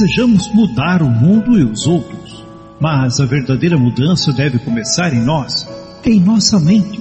Desejamos mudar o mundo e os outros, mas a verdadeira mudança deve começar em nós, em nossa mente.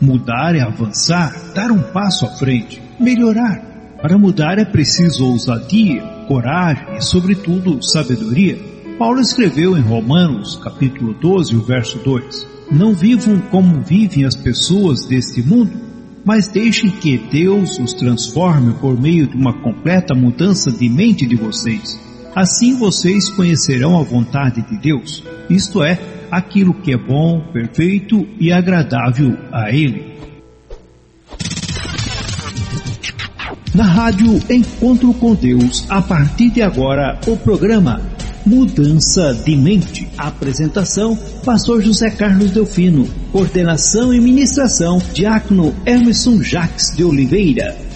Mudar é avançar, dar um passo à frente, melhorar. Para mudar é preciso ousadia, coragem e, sobretudo, sabedoria. Paulo escreveu em Romanos, capítulo 12, o verso 2: Não vivam como vivem as pessoas deste mundo, mas deixem que Deus os transforme por meio de uma completa mudança de mente de vocês. Assim vocês conhecerão a vontade de Deus, isto é, aquilo que é bom, perfeito e agradável a Ele. Na rádio Encontro com Deus, a partir de agora, o programa Mudança de Mente. Apresentação, Pastor José Carlos Delfino. Coordenação e ministração, Diácono Emerson Jacques de Oliveira.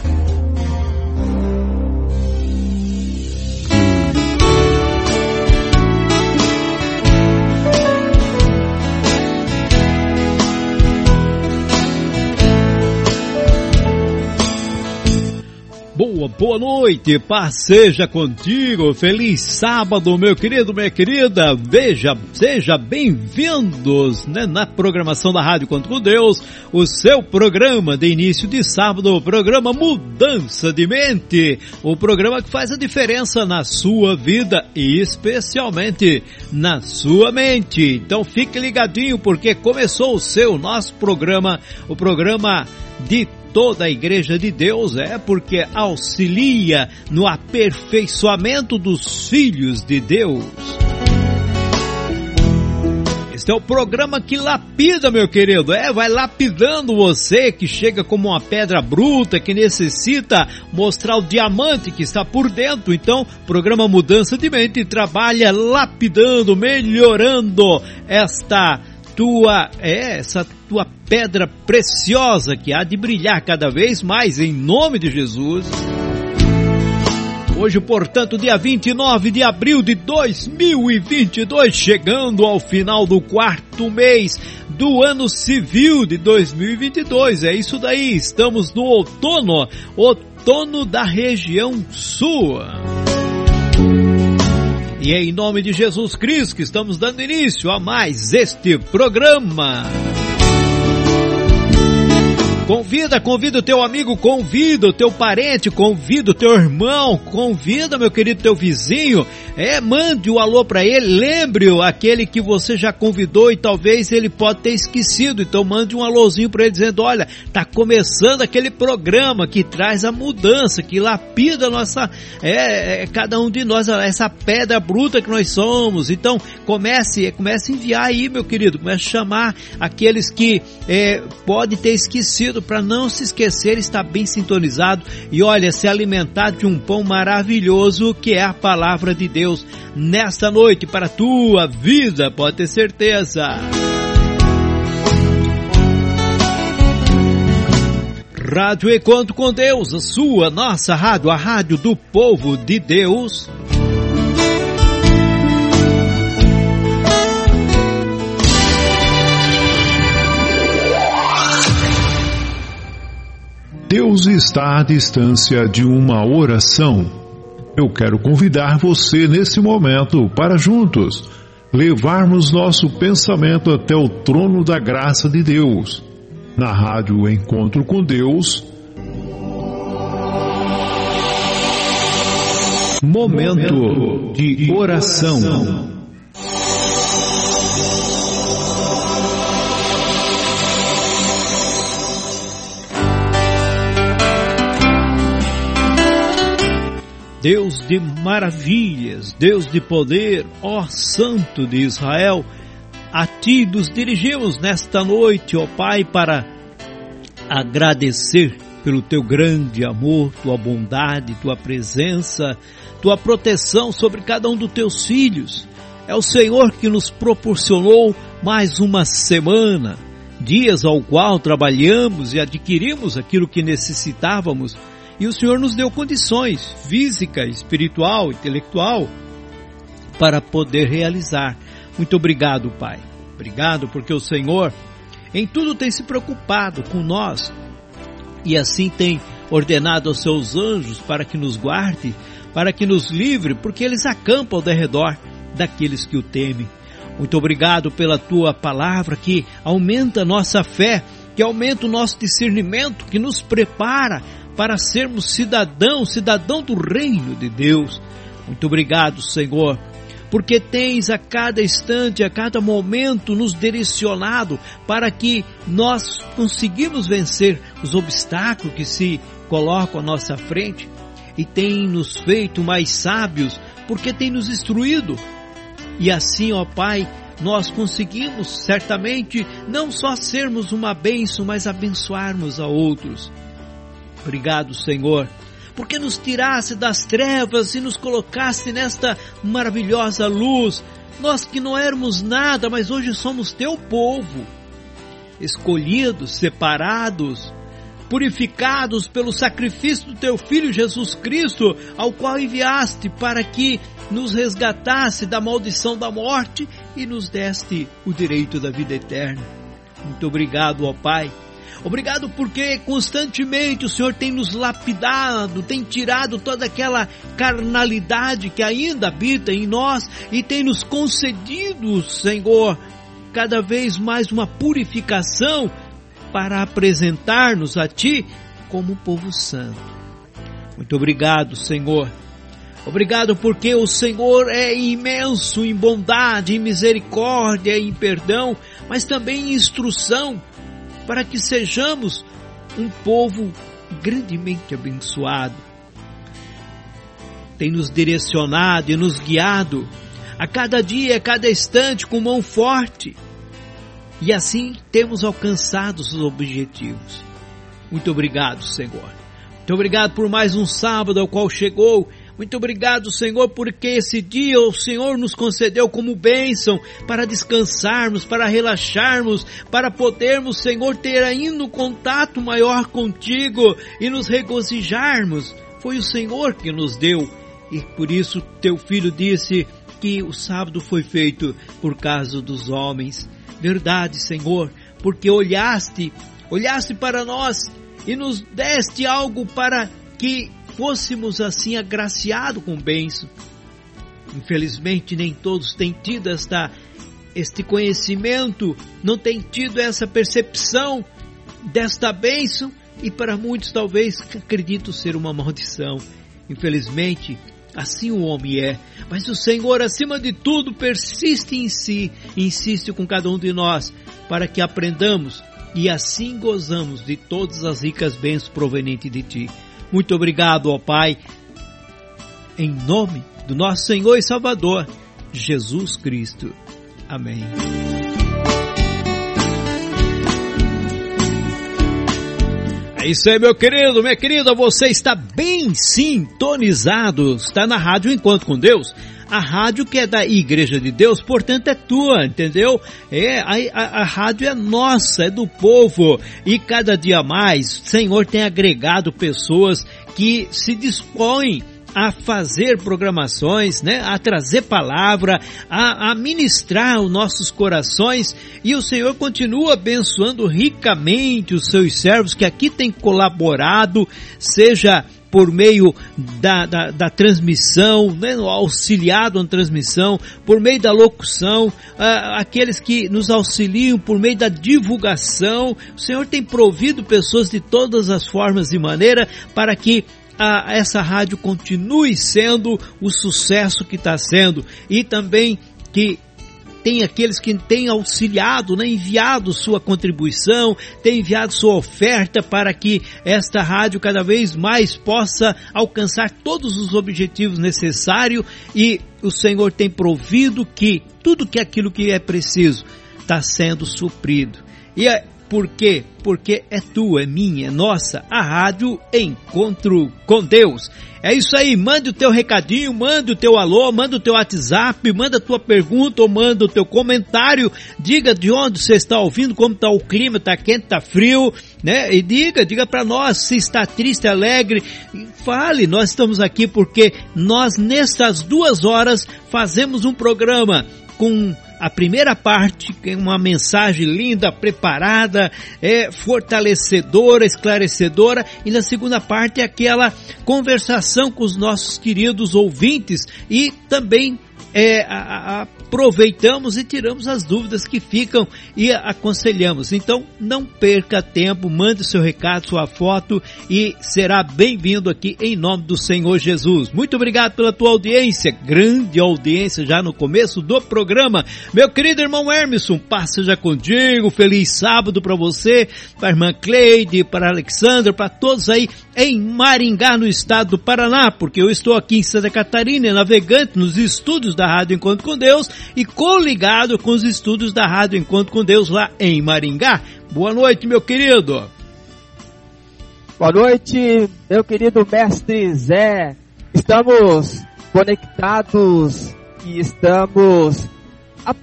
Boa, noite, paz seja contigo, feliz sábado, meu querido, minha querida, veja, seja bem-vindos, né, na programação da Rádio Conto com Deus, o seu programa de início de sábado, o programa Mudança de Mente, o programa que faz a diferença na sua vida e especialmente na sua mente. Então fique ligadinho porque começou o seu, nosso programa, o programa de toda a igreja de Deus é porque auxilia no aperfeiçoamento dos filhos de Deus. Este é o programa que lapida, meu querido. É, vai lapidando você que chega como uma pedra bruta, que necessita mostrar o diamante que está por dentro. Então, programa Mudança de Mente trabalha lapidando, melhorando esta tua, é, essa tua pedra preciosa que há de brilhar cada vez mais em nome de Jesus. Hoje, portanto, dia 29 de abril de 2022, chegando ao final do quarto mês do ano civil de 2022. É isso daí, estamos no outono, outono da região sul. E é em nome de Jesus Cristo que estamos dando início a mais este programa. Convida, convida o teu amigo, convida o teu parente, convida o teu irmão, convida meu querido teu vizinho, é, mande o um alô para ele, lembre-o aquele que você já convidou e talvez ele pode ter esquecido, então mande um alôzinho para ele dizendo, olha, tá começando aquele programa que traz a mudança, que lapida nossa, é, é, cada um de nós, essa pedra bruta que nós somos, então comece, comece a enviar aí meu querido, comece a chamar aqueles que é, pode ter esquecido para não se esquecer, estar bem sintonizado e olha, se alimentar de um pão maravilhoso que é a palavra de Deus nesta noite para a tua vida, pode ter certeza. Rádio Encontro com Deus, a sua, nossa rádio, a rádio do povo de Deus. Deus está à distância de uma oração. Eu quero convidar você nesse momento para juntos levarmos nosso pensamento até o trono da graça de Deus. Na rádio Encontro com Deus. Momento de oração. Deus de maravilhas, Deus de poder, ó Santo de Israel, a Ti nos dirigimos nesta noite, ó Pai, para agradecer pelo Teu grande amor, Tua bondade, Tua presença, Tua proteção sobre cada um dos Teus filhos. É o Senhor que nos proporcionou mais uma semana, dias ao qual trabalhamos e adquirimos aquilo que necessitávamos, e o Senhor nos deu condições física, espiritual, intelectual para poder realizar. Muito obrigado, Pai. Obrigado porque o Senhor em tudo tem se preocupado com nós e assim tem ordenado aos seus anjos para que nos guarde, para que nos livre, porque eles acampam ao derredor daqueles que o temem. Muito obrigado pela tua palavra que aumenta a nossa fé, que aumenta o nosso discernimento, que nos prepara para sermos cidadãos, cidadão do reino de Deus. Muito obrigado, Senhor, porque tens a cada instante, a cada momento nos direcionado para que nós conseguimos vencer os obstáculos que se colocam à nossa frente e tem nos feito mais sábios, porque tem nos instruído e assim, ó Pai, nós conseguimos certamente não só sermos uma bênção, mas abençoarmos a outros. Obrigado, Senhor, porque nos tirasse das trevas e nos colocasse nesta maravilhosa luz. Nós que não éramos nada, mas hoje somos teu povo, escolhidos, separados, purificados pelo sacrifício do teu filho Jesus Cristo, ao qual enviaste para que nos resgatasse da maldição da morte e nos deste o direito da vida eterna. Muito obrigado, ó Pai. Obrigado porque constantemente o Senhor tem nos lapidado, tem tirado toda aquela carnalidade que ainda habita em nós e tem nos concedido, Senhor, cada vez mais uma purificação para apresentar-nos a Ti como povo santo. Muito obrigado, Senhor Obrigado porque o Senhor é imenso em bondade, em misericórdia, em perdão, mas também em instrução, para que sejamos um povo grandemente abençoado. Tem nos direcionado e nos guiado a cada dia, a cada instante com mão forte. E assim temos alcançado os objetivos. Muito obrigado, Senhor. Muito obrigado por mais um sábado ao qual chegou muito obrigado, Senhor, porque esse dia o Senhor nos concedeu como bênção para descansarmos, para relaxarmos, para podermos, Senhor, ter ainda um contato maior contigo e nos regozijarmos. Foi o Senhor que nos deu e por isso teu filho disse que o sábado foi feito por causa dos homens. Verdade, Senhor, porque olhaste, olhaste para nós e nos deste algo para que fôssemos assim agraciados com bênção. Infelizmente, nem todos têm tido esta, este conhecimento, não têm tido essa percepção desta bênção e para muitos talvez acredito ser uma maldição. Infelizmente, assim o homem é. Mas o Senhor, acima de tudo, persiste em si, insiste com cada um de nós, para que aprendamos e assim gozamos de todas as ricas bênçãos provenientes de Ti. Muito obrigado, ó Pai, em nome do nosso Senhor e Salvador, Jesus Cristo. Amém. É isso aí, meu querido, minha querida, você está bem sintonizado, está na Rádio Enquanto com Deus, a rádio que é da Igreja de Deus, portanto é tua, entendeu? É, a, a, a rádio é nossa, é do povo, e cada dia mais o Senhor tem agregado pessoas que se dispõem a fazer programações, né, a trazer palavra, a, a ministrar os nossos corações. E o Senhor continua abençoando ricamente os seus servos que aqui têm colaborado, seja por meio da, da, da transmissão, né, auxiliado na transmissão, por meio da locução, ah, aqueles que nos auxiliam por meio da divulgação. O Senhor tem provido pessoas de todas as formas e maneira para que a, essa rádio continue sendo o sucesso que está sendo e também que tem aqueles que têm auxiliado, né, enviado sua contribuição, têm enviado sua oferta para que esta rádio cada vez mais possa alcançar todos os objetivos necessários e o Senhor tem provido que tudo que aquilo que é preciso está sendo suprido. E é por quê? Porque é tua, é minha, é nossa, a rádio Encontro com Deus. É isso aí, mande o teu recadinho, mande o teu alô, manda o teu WhatsApp, manda a tua pergunta ou manda o teu comentário, diga de onde você está ouvindo, como está o clima, está quente, está frio, né? E diga, diga para nós se está triste, alegre, fale, nós estamos aqui porque nós nessas duas horas fazemos um programa com a primeira parte é uma mensagem linda, preparada, é fortalecedora, esclarecedora, e na segunda parte é aquela conversação com os nossos queridos ouvintes e também é, a, a, aproveitamos e tiramos as dúvidas que ficam e aconselhamos. Então, não perca tempo, mande seu recado, sua foto e será bem-vindo aqui em nome do Senhor Jesus. Muito obrigado pela tua audiência, grande audiência já no começo do programa. Meu querido irmão Hermeson, paz seja contigo, feliz sábado para você, para a irmã Cleide, para Alexandra, para todos aí em Maringá, no estado do Paraná, porque eu estou aqui em Santa Catarina, navegante nos estúdios da Rádio Encontro com Deus e coligado com os estudos da Rádio Encontro com Deus lá em Maringá. Boa noite, meu querido. Boa noite, meu querido mestre Zé. Estamos conectados e estamos a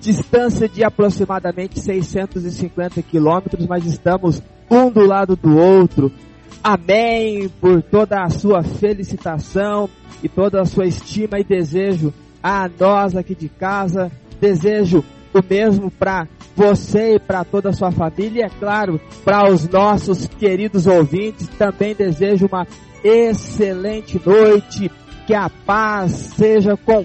distância de aproximadamente 650 quilômetros, mas estamos um do lado do outro. Amém por toda a sua felicitação e toda a sua estima e desejo a nós aqui de casa. Desejo o mesmo para você e para toda a sua família. E é claro, para os nossos queridos ouvintes, também desejo uma excelente noite. Que a paz seja com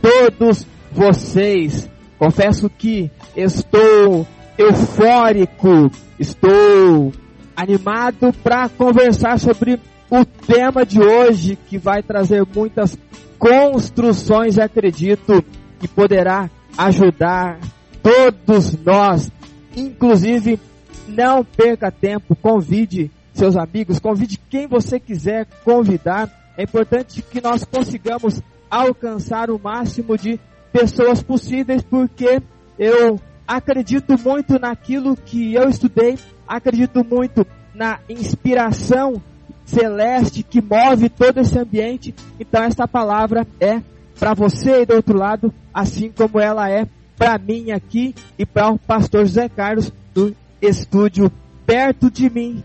todos vocês. Confesso que estou eufórico, estou animado para conversar sobre o tema de hoje que vai trazer muitas construções, acredito que poderá ajudar todos nós. Inclusive, não perca tempo, convide seus amigos, convide quem você quiser convidar. É importante que nós consigamos alcançar o máximo de pessoas possíveis, porque eu acredito muito naquilo que eu estudei, acredito muito na inspiração celeste que move todo esse ambiente. Então esta palavra é para você e do outro lado, assim como ela é para mim aqui e para o pastor José Carlos do estúdio perto de mim,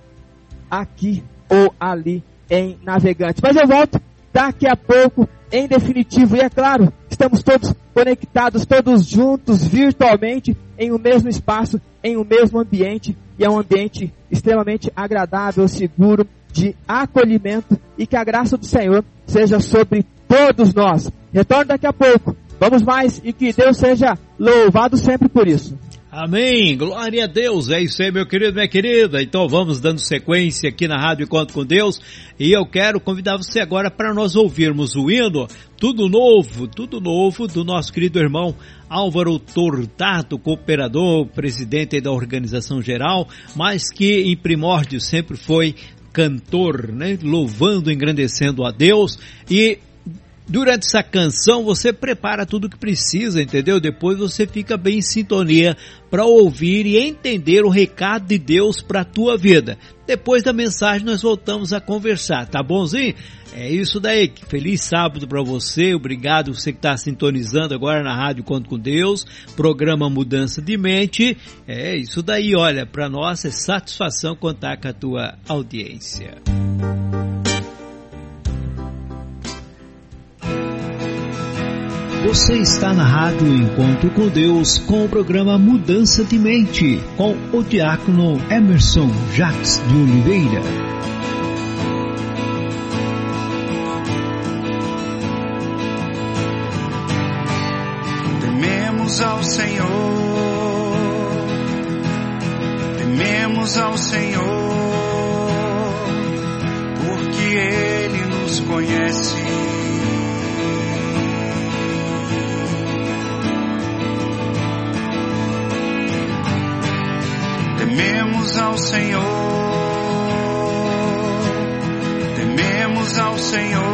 aqui ou ali em Navegante. Mas eu volto daqui a pouco, em definitivo. E é claro, estamos todos conectados, todos juntos, virtualmente, em um mesmo espaço, em um mesmo ambiente. E é um ambiente extremamente agradável, seguro, de acolhimento e que a graça do Senhor seja sobre todos nós. Retorno daqui a pouco. Vamos mais e que Deus seja louvado sempre por isso. Amém. Glória a Deus. É isso aí, meu querido, minha querida. Então vamos dando sequência aqui na Rádio Encontro com Deus. E eu quero convidar você agora para nós ouvirmos o hino Tudo Novo, Tudo Novo do nosso querido irmão Álvaro Tortato, cooperador, presidente da organização geral, mas que em primórdio sempre foi cantor, né? Louvando, engrandecendo a Deus e Durante essa canção você prepara tudo que precisa, entendeu? Depois você fica bem em sintonia para ouvir e entender o recado de Deus para a tua vida. Depois da mensagem nós voltamos a conversar, tá bonzinho? É isso daí. Feliz sábado para você. Obrigado você que está sintonizando agora na Rádio Conto com Deus. Programa Mudança de Mente. É isso daí. Olha, para nós é satisfação contar com a tua audiência. Você está na Rádio Encontro com Deus com o programa Mudança de Mente com o diácono Emerson Jacques de Oliveira. Tememos ao Senhor, tememos ao Senhor, Senhor,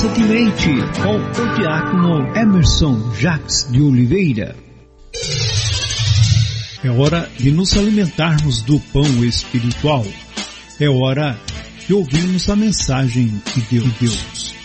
Mudança de Mente com o diácono Emerson Jacques de Oliveira. É hora de nos alimentarmos do pão espiritual. É hora de ouvirmos a mensagem de Deus.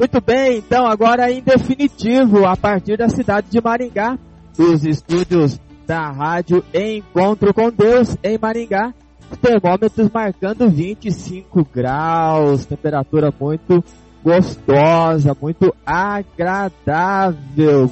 Muito bem, então agora em definitivo, a partir da cidade de Maringá, dos estúdios da rádio Encontro com Deus em Maringá, os termômetros marcando 25 graus, temperatura muito gostosa, muito agradável,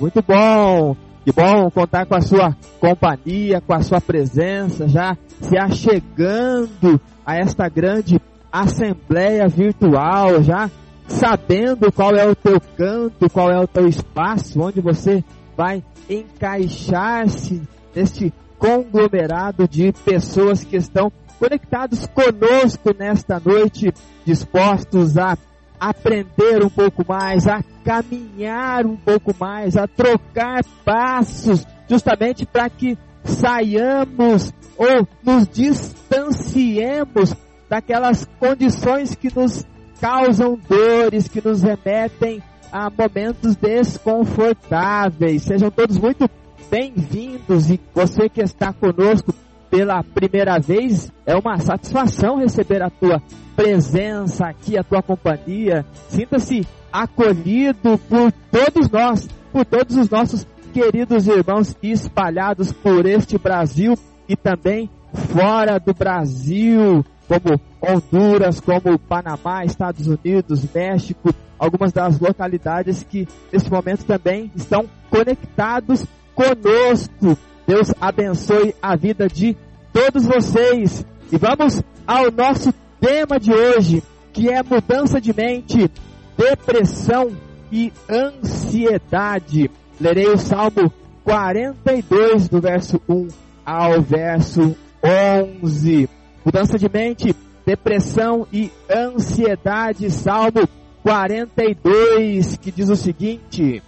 muito bom. Que bom contar com a sua companhia, com a sua presença, já se achegando a esta grande assembleia virtual, já sabendo qual é o teu canto, qual é o teu espaço, onde você vai encaixar-se neste conglomerado de pessoas que estão conectados conosco nesta noite, dispostos a aprender um pouco mais, a caminhar um pouco mais, a trocar passos, justamente para que saiamos ou nos distanciemos daquelas condições que nos causam dores, que nos remetem a momentos desconfortáveis. Sejam todos muito bem-vindos e você que está conosco pela primeira vez, é uma satisfação receber a tua presença aqui, a tua companhia. Sinta-se acolhido por todos nós, por todos os nossos queridos irmãos espalhados por este Brasil e também fora do Brasil, como Honduras, como Panamá, Estados Unidos, México, algumas das localidades que nesse momento também estão conectados conosco. Deus abençoe a vida de todos vocês. E vamos ao nosso tema de hoje, que é mudança de mente, depressão e ansiedade. Lerei o Salmo 42, do verso 1 ao verso 11. Mudança de mente, depressão e ansiedade. Salmo 42, que diz o seguinte: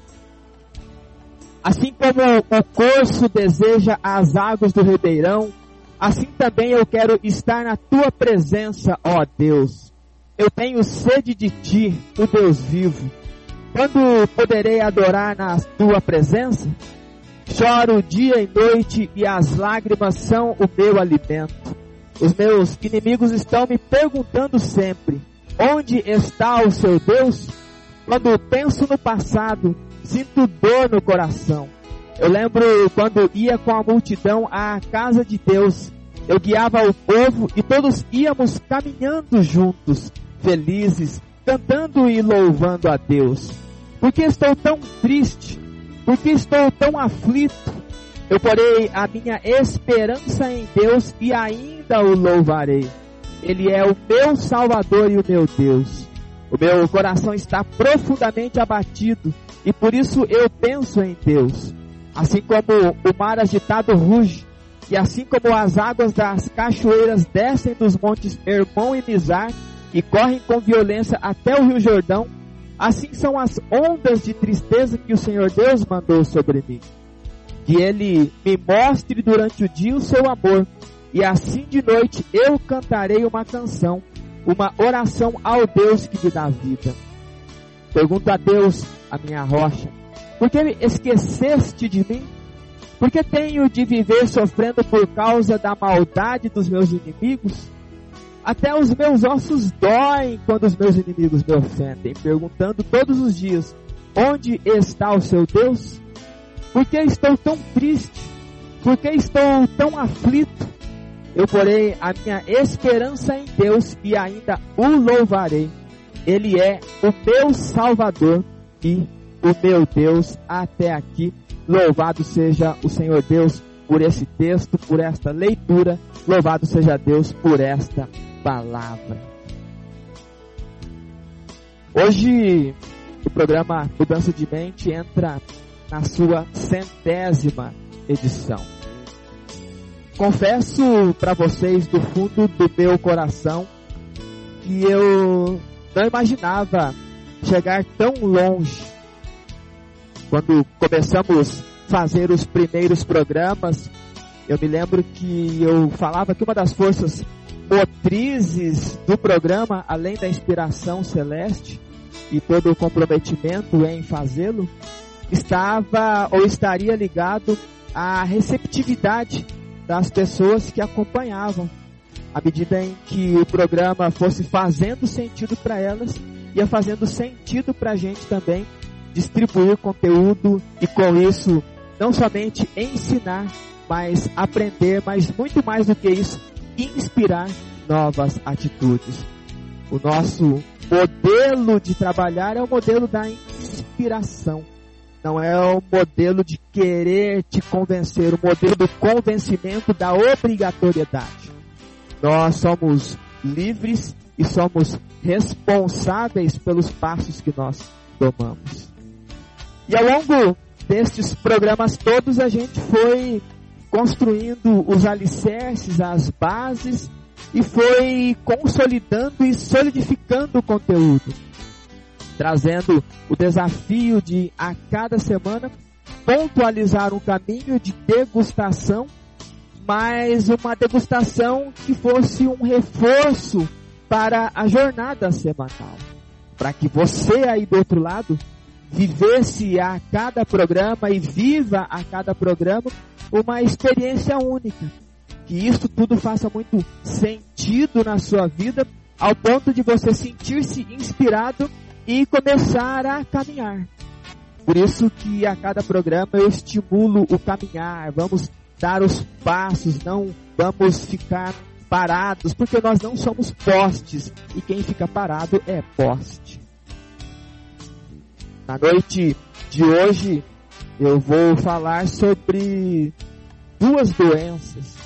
Assim como o corso deseja as águas do ribeirão, assim também eu quero estar na tua presença, ó Deus. Eu tenho sede de ti, o Deus vivo. Quando poderei adorar na tua presença? Choro dia e noite e as lágrimas são o meu alimento. Os meus inimigos estão me perguntando sempre: onde está o seu Deus? Quando penso no passado, sinto dor no coração. Eu lembro quando ia com a multidão à casa de Deus. Eu guiava o povo e todos íamos caminhando juntos, felizes, cantando e louvando a Deus. Por que estou tão triste? Por que estou tão aflito? Eu porei a minha esperança em Deus e ainda o louvarei. Ele é o meu Salvador e o meu Deus. O meu coração está profundamente abatido e por isso eu penso em Deus. Assim como o mar agitado ruge, e assim como as águas das cachoeiras descem dos montes Hermon e Mizar e correm com violência até o rio Jordão, assim são as ondas de tristeza que o Senhor Deus mandou sobre mim. Que Ele me mostre durante o dia o seu amor, e assim de noite eu cantarei uma canção, uma oração ao Deus que me dá vida. Pergunto a Deus, a minha rocha, por que esqueceste de mim? Por que tenho de viver sofrendo por causa da maldade dos meus inimigos? Até os meus ossos doem quando os meus inimigos me ofendem, perguntando todos os dias: onde está o seu Deus? Por que estou tão triste? Por que estou tão aflito? Eu porei a minha esperança em Deus e ainda o louvarei. Ele é o meu Salvador e o meu Deus até aqui. Louvado seja o Senhor Deus por esse texto, por esta leitura. Louvado seja Deus por esta palavra. Hoje o programa Mudança de Mente entra na sua centésima edição. Confesso para vocês do fundo do meu coração que eu não imaginava chegar tão longe. Quando começamos a fazer os primeiros programas, eu me lembro que eu falava que uma das forças motrizes do programa, além da inspiração celeste e todo o comprometimento em fazê-lo, estava ou estaria ligado à receptividade das pessoas que acompanhavam. À medida em que o programa fosse fazendo sentido para elas, ia fazendo sentido para a gente também distribuir conteúdo e com isso não somente ensinar, mas aprender, mas muito mais do que isso, inspirar novas atitudes. O nosso modelo de trabalhar é o modelo da inspiração. Não é o modelo de querer te convencer, o modelo do convencimento da obrigatoriedade. Nós somos livres e somos responsáveis pelos passos que nós tomamos. E ao longo destes programas todos a gente foi construindo os alicerces, as bases e foi consolidando e solidificando o conteúdo, trazendo o desafio de a cada semana pontualizar um caminho de degustação, mas uma degustação que fosse um reforço para a jornada semanal, para que você aí do outro lado vivesse a cada programa e viva a cada programa uma experiência única, que isso tudo faça muito sentido na sua vida, ao ponto de você sentir-se inspirado e começar a caminhar. Por isso que a cada programa eu estimulo o caminhar, vamos dar os passos, não vamos ficar parados, porque nós não somos postes e quem fica parado é poste. Na noite de hoje eu vou falar sobre duas doenças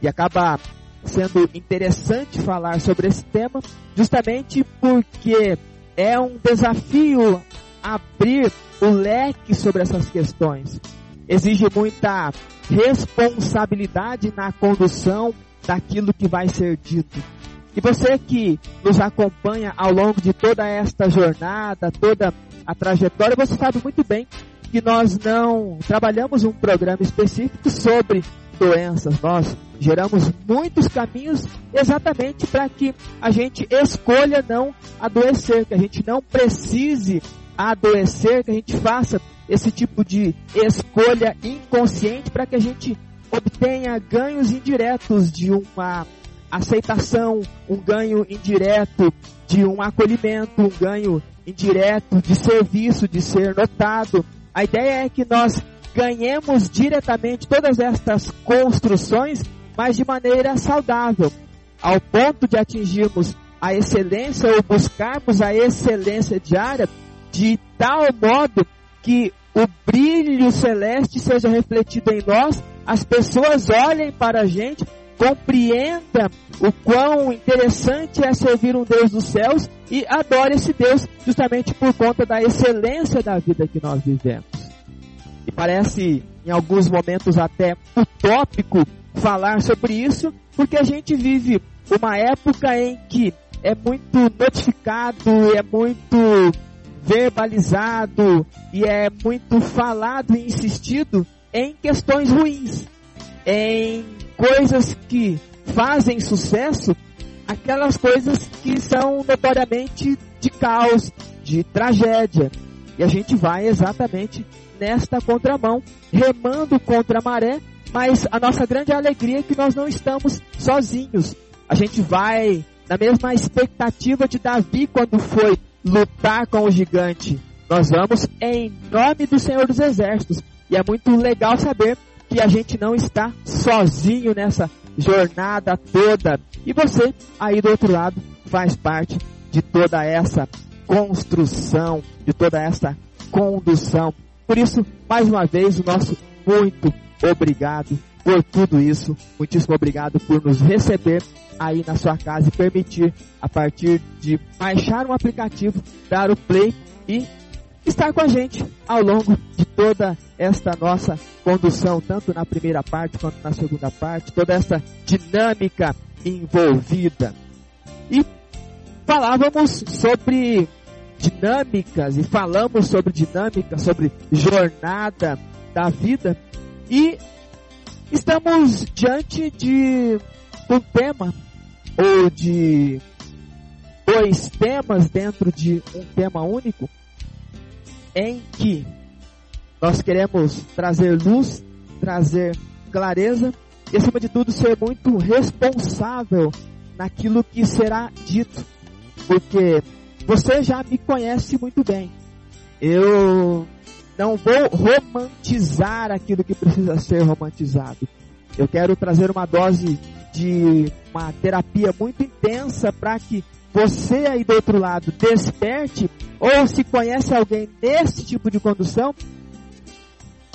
e acaba sendo interessante falar sobre esse tema, justamente porque é um desafio abrir o leque sobre essas questões. Exige muita responsabilidade na condução daquilo que vai ser dito. E você que nos acompanha ao longo de toda esta jornada, toda a trajetória, você sabe muito bem que nós não trabalhamos um programa específico sobre doenças. Nós geramos muitos caminhos exatamente para que a gente escolha não adoecer, que a gente não precise adoecer, que a gente faça esse tipo de escolha inconsciente para que a gente obtenha ganhos indiretos de uma aceitação, um ganho indireto de um acolhimento, um ganho indireto de serviço, de ser notado. A ideia é que nós ganhemos diretamente todas estas construções, mas de maneira saudável, ao ponto de atingirmos a excelência ou buscarmos a excelência diária de tal modo que o brilho celeste seja refletido em nós, as pessoas olhem para a gente, compreendam o quão interessante é servir um Deus dos céus e adore esse Deus justamente por conta da excelência da vida que nós vivemos. Parece em alguns momentos até utópico falar sobre isso, porque a gente vive uma época em que é muito notificado, é muito verbalizado e é muito falado e insistido em questões ruins, em coisas que fazem sucesso, aquelas coisas que são notoriamente de caos, de tragédia. E a gente vai exatamente nesta contramão, remando contra a maré, mas a nossa grande alegria é que nós não estamos sozinhos. A gente vai na mesma expectativa de Davi quando foi lutar com o gigante. Nós vamos em nome do Senhor dos Exércitos. E é muito legal saber que a gente não está sozinho nessa jornada toda. E você, aí do outro lado, faz parte de toda essa construção, de toda essa condução. Por isso, mais uma vez, o nosso muito obrigado por tudo isso. Muitíssimo obrigado por nos receber aí na sua casa e permitir, a partir de baixar um aplicativo, dar o play e estar com a gente ao longo de toda esta nossa condução, tanto na primeira parte quanto na segunda parte, toda essa dinâmica envolvida. E falávamos sobre dinâmicas e falamos sobre dinâmica, sobre jornada da vida e estamos diante de um tema ou de dois temas dentro de um tema único, em que nós queremos trazer luz, trazer clareza e, acima de tudo, ser muito responsável naquilo que será dito, porque você já me conhece muito bem. Eu não vou romantizar aquilo que precisa ser romantizado. Eu quero trazer uma dose de uma terapia muito intensa para que você aí do outro lado desperte ou se conhece alguém nesse tipo de condução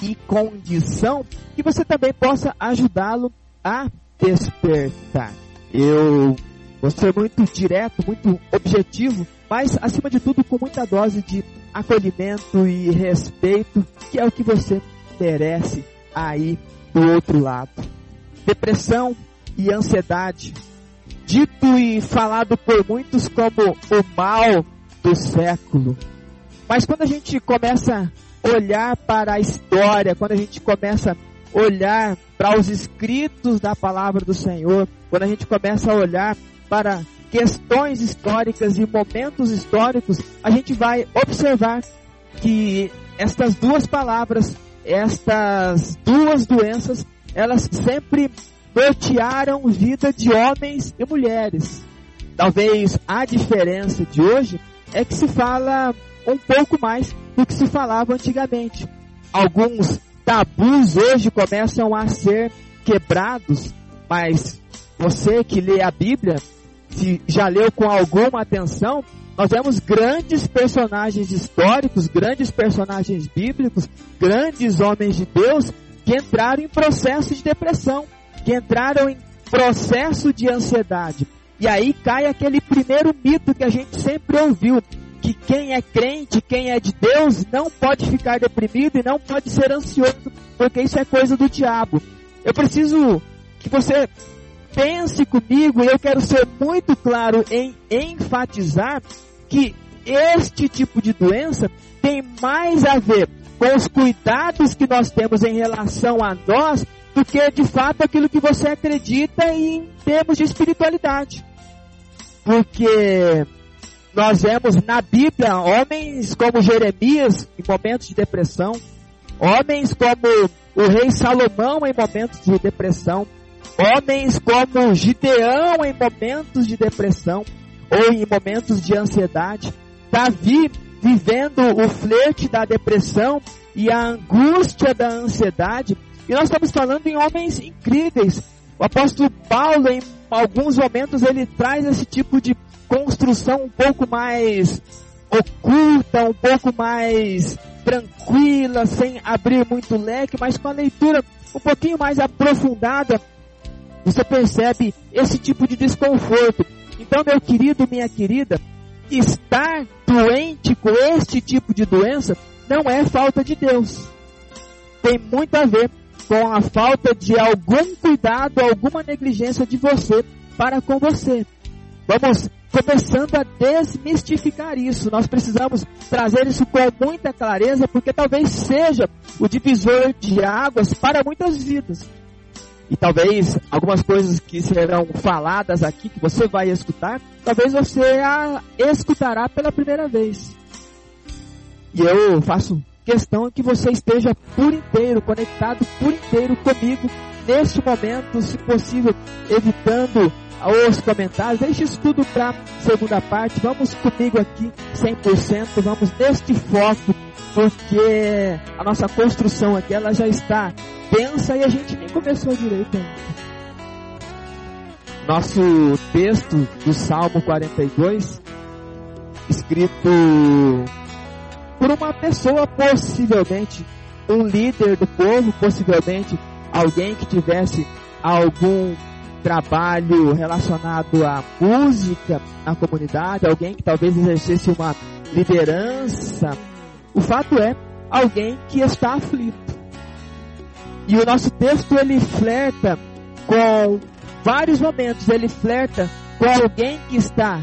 e condição que você também possa ajudá-lo a despertar. Eu vou ser muito direto, muito objetivo, mas acima de tudo com muita dose de acolhimento e respeito, que é o que você merece aí do outro lado. Depressão e ansiedade, dito e falado por muitos como o mal do século. Mas quando a gente começa a olhar para a história, quando a gente começa a olhar para os escritos da palavra do Senhor, quando a gente começa a olhar para questões históricas e momentos históricos, a gente vai observar que estas duas palavras, estas duas doenças, elas sempre nortearam vida de homens e mulheres. Talvez a diferença de hoje é que se fala um pouco mais do que se falava antigamente. Alguns tabus hoje começam a ser quebrados, mas você que lê a Bíblia, se já leu com alguma atenção, nós vemos grandes personagens históricos, grandes personagens bíblicos, grandes homens de Deus que entraram em processo de depressão, que entraram em processo de ansiedade. E aí cai aquele primeiro mito que a gente sempre ouviu, que quem é crente, quem é de Deus, não pode ficar deprimido e não pode ser ansioso, porque isso é coisa do diabo. Eu preciso que você pense comigo, e eu quero ser muito claro em enfatizar que este tipo de doença tem mais a ver com os cuidados que nós temos em relação a nós do que de fato aquilo que você acredita em termos de espiritualidade. Porque nós vemos na Bíblia homens como Jeremias em momentos de depressão, homens como o rei Salomão em momentos de depressão, homens como Gideão em momentos de depressão ou em momentos de ansiedade, Davi vivendo o flerte da depressão e a angústia da ansiedade, e nós estamos falando em homens incríveis. O apóstolo Paulo, em alguns momentos, ele traz esse tipo de construção um pouco mais oculta, um pouco mais tranquila, sem abrir muito leque, mas com a leitura um pouquinho mais aprofundada, você percebe esse tipo de desconforto. Então, meu querido, minha querida, estar doente com este tipo de doença não é falta de Deus. Tem muito a ver com a falta de algum cuidado, alguma negligência de você para com você. Vamos começando a desmistificar isso. Nós precisamos trazer isso com muita clareza, porque talvez seja o divisor de águas para muitas vidas. E talvez algumas coisas que serão faladas aqui, que você vai escutar, talvez você a escutará pela primeira vez. E eu faço questão que você esteja por inteiro, conectado por inteiro comigo neste momento, se possível, evitando os comentários. Deixe isso tudo para segunda parte. Vamos comigo aqui 100%. Vamos neste foco, porque a nossa construção aqui ela já está tensa e a gente nem começou direito ainda. Nosso texto do Salmo 42, escrito por uma pessoa, possivelmente um líder do povo, possivelmente alguém que tivesse algum trabalho relacionado à música na comunidade, alguém que talvez exercesse uma liderança. O fato é alguém que está aflito. E o nosso texto ele flerta com vários momentos, ele flerta com alguém que está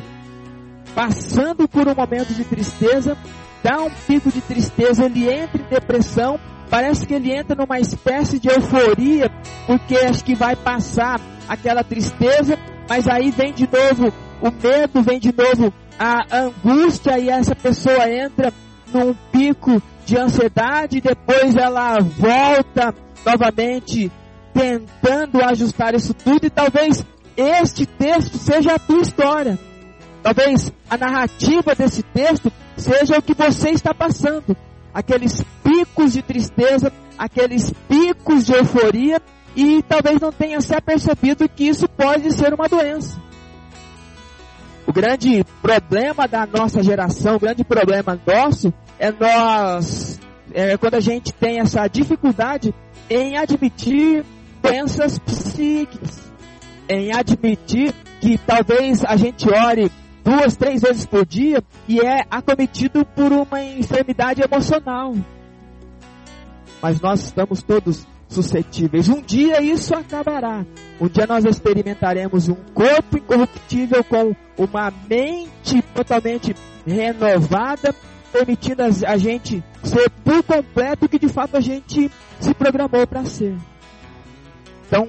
passando por um momento de tristeza, dá um pico de tristeza, ele entra em depressão, parece que ele entra numa espécie de euforia, porque acho que vai passar aquela tristeza, mas aí vem de novo o medo, vem de novo a angústia e essa pessoa entra num pico de ansiedade, depois ela volta novamente tentando ajustar isso tudo e talvez este texto seja a tua história. Talvez a narrativa desse texto seja o que você está passando. Aqueles picos de tristeza, aqueles picos de euforia e talvez não tenha se apercebido que isso pode ser uma doença. O grande problema da nossa geração, o grande problema nosso é nós, é quando a gente tem essa dificuldade em admitir doenças psíquicas, em admitir que talvez a gente ore duas, três vezes por dia e é acometido por uma enfermidade emocional. Mas nós estamos todos suscetíveis. Um dia isso acabará. Um dia nós experimentaremos um corpo incorruptível com uma mente totalmente renovada, permitindo a gente ser por completo o que de fato a gente se programou para ser. Então,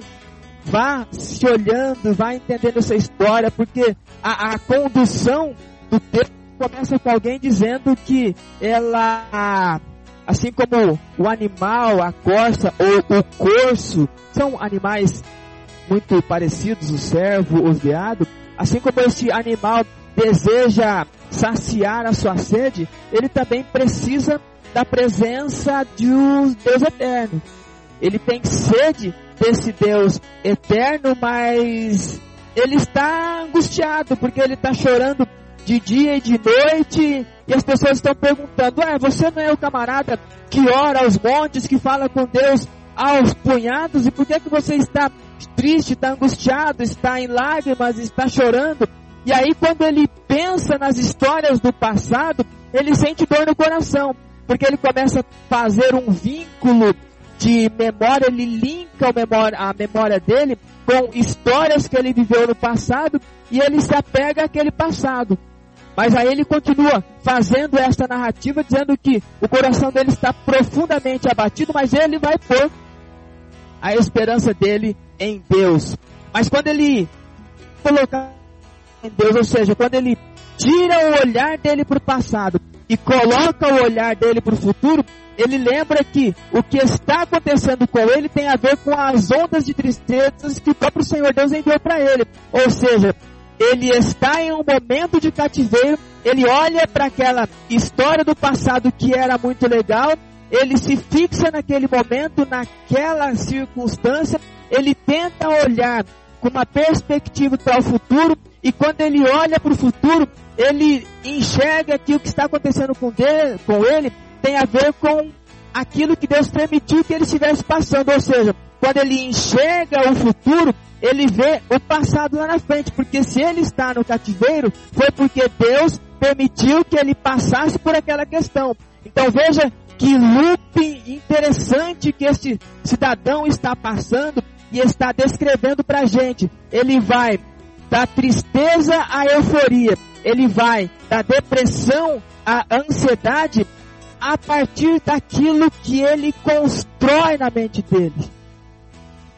vá se olhando, vá entendendo essa história, porque a, a condução do texto começa com alguém dizendo que ela Assim como o animal, a corça ou o corso são animais muito parecidos, o servo, o veado, assim como esse animal deseja saciar a sua sede, ele também precisa da presença de um Deus eterno. Ele tem sede desse Deus eterno, mas ele está angustiado porque ele está chorando de dia e de noite e as pessoas estão perguntando: Ué, você não é o camarada que ora aos montes, que fala com Deus aos punhados? E por que, que você está triste, está angustiado, está em lágrimas, está chorando? E aí, quando ele pensa nas histórias do passado, ele sente dor no coração, porque ele começa a fazer um vínculo de memória, ele linka a memória dele com histórias que ele viveu no passado e ele se apega àquele passado. Mas aí ele continua fazendo esta narrativa, dizendo que o coração dele está profundamente abatido, mas ele vai pôr a esperança dele em Deus. Mas quando ele colocar em Deus, ou seja, quando ele tira o olhar dele para o passado e coloca o olhar dele para o futuro, ele lembra que o que está acontecendo com ele tem a ver com as ondas de tristezas que o próprio Senhor Deus enviou para ele. Ou seja, ele está em um momento de cativeiro, ele olha para aquela história do passado que era muito legal, ele se fixa naquele momento, naquela circunstância, ele tenta olhar com uma perspectiva para o futuro, e quando ele olha para o futuro, ele enxerga que o que está acontecendo com, dele, com ele tem a ver com aquilo que Deus permitiu que ele estivesse passando, ou seja, quando ele enxerga o futuro, ele vê o passado lá na frente, porque se ele está no cativeiro, foi porque Deus permitiu que ele passasse por aquela questão. Então veja que loop interessante que este cidadão está passando e está descrevendo para a gente. Ele vai da tristeza à euforia, ele vai da depressão à ansiedade a partir daquilo que ele constrói na mente dele.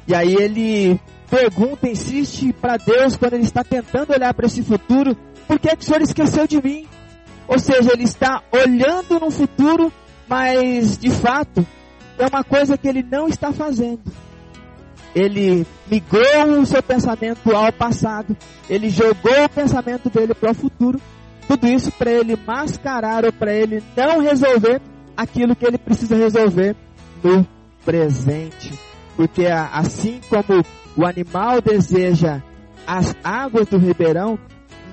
E aí ele pergunta, insiste para Deus quando ele está tentando olhar para esse futuro, por que, que o Senhor esqueceu de mim? Ou seja, ele está olhando no futuro, mas de fato é uma coisa que ele não está fazendo. Ele migrou o seu pensamento ao passado, ele jogou o pensamento dele para o futuro. Tudo isso para ele mascarar ou para ele não resolver aquilo que ele precisa resolver no presente. Porque assim como o animal deseja as águas do ribeirão,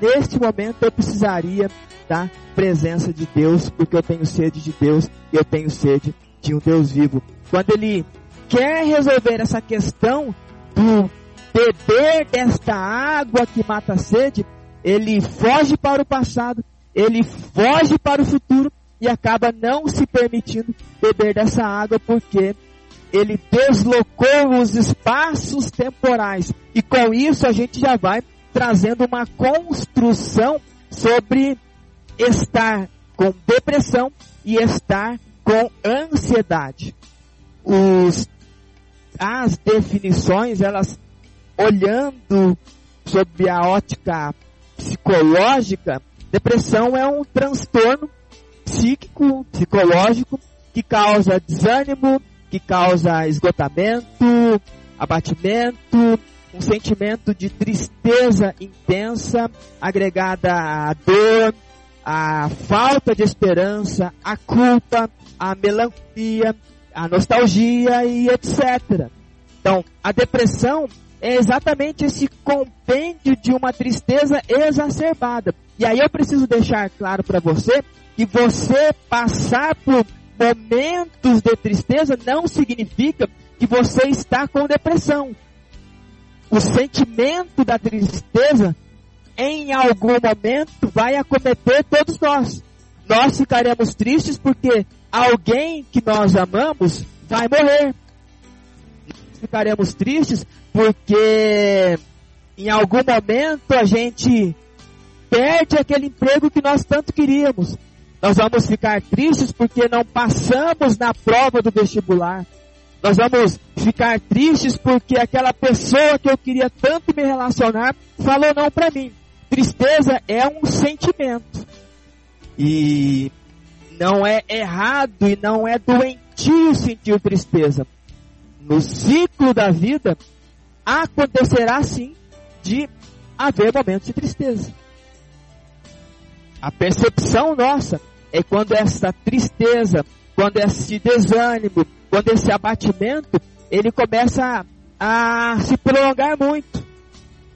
neste momento eu precisaria da presença de Deus, porque eu tenho sede de Deus e eu tenho sede de um Deus vivo. Quando ele quer resolver essa questão do beber desta água que mata a sede, ele foge para o passado, ele foge para o futuro e acaba não se permitindo beber dessa água porque ele deslocou os espaços temporais. E com isso a gente já vai trazendo uma construção sobre estar com depressão e estar com ansiedade. Os, as definições, elas olhando sob a ótica psicológica, depressão é um transtorno psíquico, psicológico, que causa desânimo, que causa esgotamento, abatimento, um sentimento de tristeza intensa, agregada à dor, à falta de esperança, à culpa, à melancolia, à nostalgia e etc. Então, a depressão é exatamente esse compêndio de uma tristeza exacerbada. E aí eu preciso deixar claro para você que você passar por momentos de tristeza não significa que você está com depressão. O sentimento da tristeza, em algum momento, vai acometer todos nós. Nós ficaremos tristes porque alguém que nós amamos vai morrer. Nós ficaremos tristes porque em algum momento a gente perde aquele emprego que nós tanto queríamos. Nós vamos ficar tristes porque não passamos na prova do vestibular. Nós vamos ficar tristes porque aquela pessoa que eu queria tanto me relacionar falou não para mim. Tristeza é um sentimento. E não é errado e não é doentio sentir tristeza. No ciclo da vida, acontecerá sim de haver momentos de tristeza. A percepção nossa é quando essa tristeza, quando esse desânimo, quando esse abatimento, ele começa a, a se prolongar muito.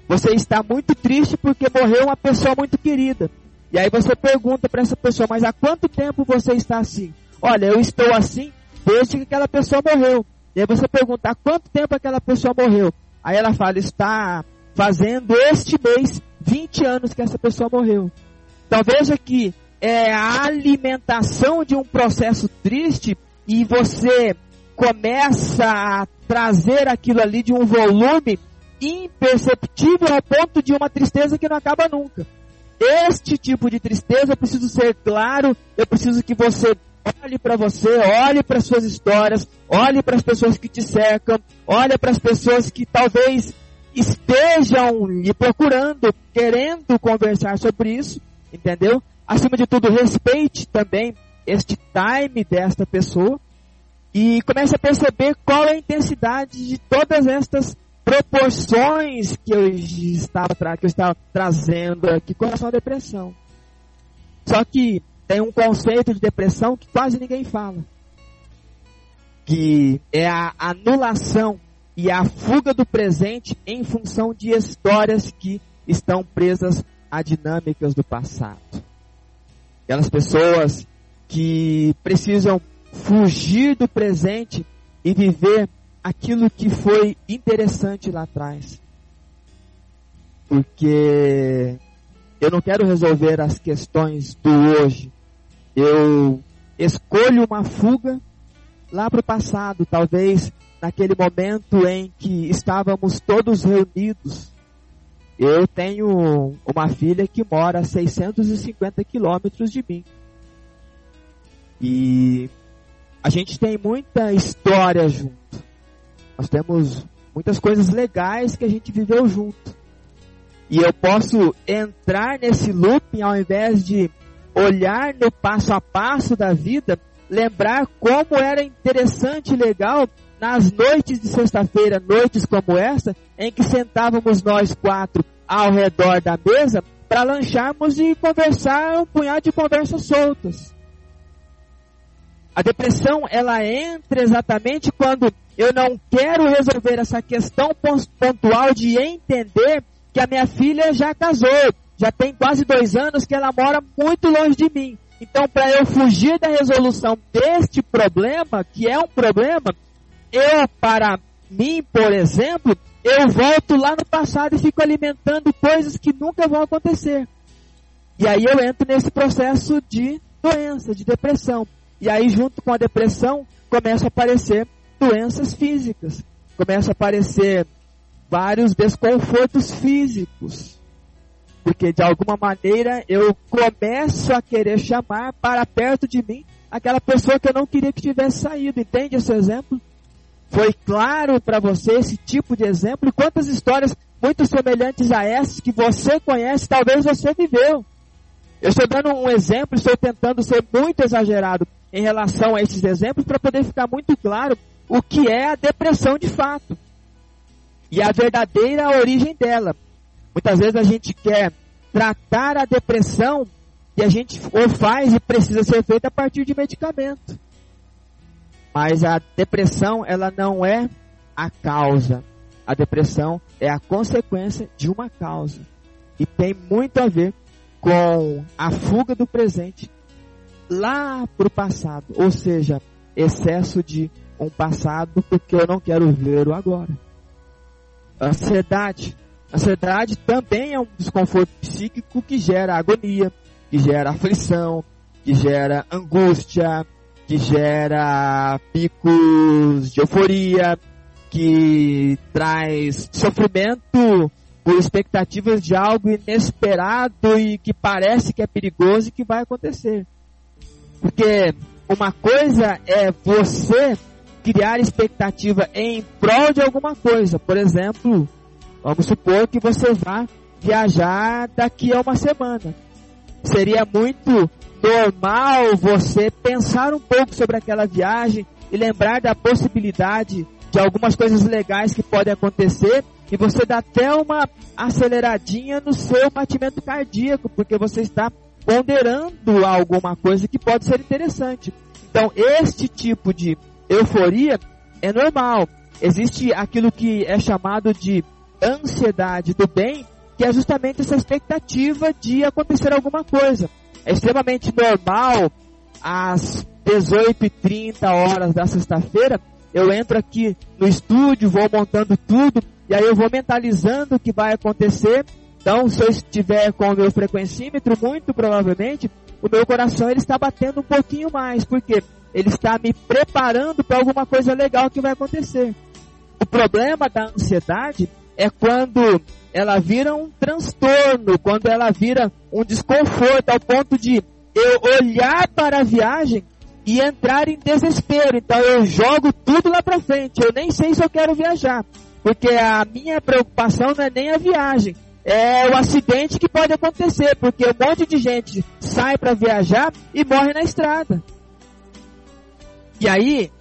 Você está muito triste porque morreu uma pessoa muito querida. E aí você pergunta para essa pessoa, mas há quanto tempo você está assim? Olha, eu estou assim desde que aquela pessoa morreu. E aí você pergunta, há quanto tempo aquela pessoa morreu? Aí ela fala, está fazendo este mês 20 anos que essa pessoa morreu. Então veja que é a alimentação de um processo triste e você começa a trazer aquilo ali de um volume imperceptível ao ponto de uma tristeza que não acaba nunca. Este tipo de tristeza eu preciso ser claro, eu preciso que você olhe para você, olhe para suas histórias, olhe para as pessoas que te cercam, olhe para as pessoas que talvez estejam lhe procurando, querendo conversar sobre isso, entendeu? Acima de tudo, respeite também este time desta pessoa e comece a perceber qual é a intensidade de todas estas proporções que eu estava, que eu estava trazendo aqui com relação à depressão. Só que tem um conceito de depressão que quase ninguém fala. Que é a anulação e a fuga do presente em função de histórias que estão presas a dinâmicas do passado. Aquelas pessoas que precisam fugir do presente e viver aquilo que foi interessante lá atrás. Porque eu não quero resolver as questões do hoje. Eu escolho uma fuga lá para o passado, talvez naquele momento em que estávamos todos reunidos. Eu tenho uma filha que mora a 650 quilômetros de mim. E a gente tem muita história junto. Nós temos muitas coisas legais que a gente viveu junto. E eu posso entrar nesse looping ao invés de olhar no passo a passo da vida, lembrar como era interessante e legal nas noites de sexta-feira, noites como essa, em que sentávamos nós quatro ao redor da mesa para lancharmos e conversar um punhado de conversas soltas. A depressão, ela entra exatamente quando eu não quero resolver essa questão pontual de entender que a minha filha já casou, já tem quase dois anos que ela mora muito longe de mim. Então, para eu fugir da resolução deste problema, que é um problema, eu, para mim, por exemplo, eu volto lá no passado e fico alimentando coisas que nunca vão acontecer. E aí eu entro nesse processo de doença, de depressão. E aí, junto com a depressão, começam a aparecer doenças físicas. Começam a aparecer vários desconfortos físicos. Porque de alguma maneira eu começo a querer chamar para perto de mim aquela pessoa que eu não queria que tivesse saído. Entende esse exemplo? Foi claro para você esse tipo de exemplo? Quantas histórias muito semelhantes a essas que você conhece, talvez você viveu. Eu estou dando um exemplo, estou tentando ser muito exagerado em relação a esses exemplos para poder ficar muito claro o que é a depressão de fato e a verdadeira origem dela. Muitas vezes a gente quer tratar a depressão e a gente ou faz e precisa ser feito a partir de medicamento. Mas a depressão, ela não é a causa. A depressão é a consequência de uma causa. E tem muito a ver com a fuga do presente lá para o passado. Ou seja, excesso de um passado porque eu não quero ver o agora. Ansiedade. Ansiedade também é um desconforto psíquico que gera agonia, que gera aflição, que gera angústia, que gera picos de euforia, que traz sofrimento por expectativas de algo inesperado e que parece que é perigoso e que vai acontecer. Porque uma coisa é você criar expectativa em prol de alguma coisa. Por exemplo, vamos supor que você vá viajar daqui a uma semana. Seria muito normal você pensar um pouco sobre aquela viagem e lembrar da possibilidade de algumas coisas legais que podem acontecer e você dá até uma aceleradinha no seu batimento cardíaco, porque você está ponderando alguma coisa que pode ser interessante. Então, este tipo de euforia é normal. Existe aquilo que é chamado de ansiedade do bem, que é justamente essa expectativa de acontecer alguma coisa. É extremamente normal, às 18h30 horas da sexta-feira, eu entro aqui no estúdio, vou montando tudo, e aí eu vou mentalizando o que vai acontecer. Então, se eu estiver com o meu frequencímetro, muito provavelmente, o meu coração ele está batendo um pouquinho mais, porque ele está me preparando para alguma coisa legal que vai acontecer. O problema da ansiedade é quando ela vira um transtorno, quando ela vira um desconforto ao ponto de eu olhar para a viagem e entrar em desespero. Então eu jogo tudo lá para frente. Eu nem sei se eu quero viajar, porque a minha preocupação não é nem a viagem, é o acidente que pode acontecer, porque um monte de gente sai para viajar e morre na estrada. E aí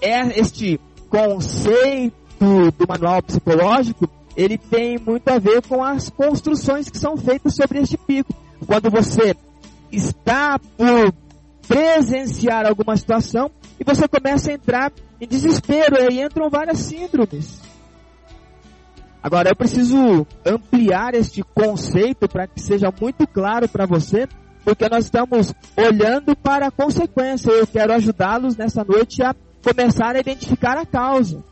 é este conceito do manual psicológico, ele tem muito a ver com as construções que são feitas sobre este pico. Quando você está por presenciar alguma situação e você começa a entrar em desespero, aí entram várias síndromes. Agora eu preciso ampliar este conceito para que seja muito claro para você, porque nós estamos olhando para a consequência. Eu quero ajudá-los nessa noite a começar a identificar a causa.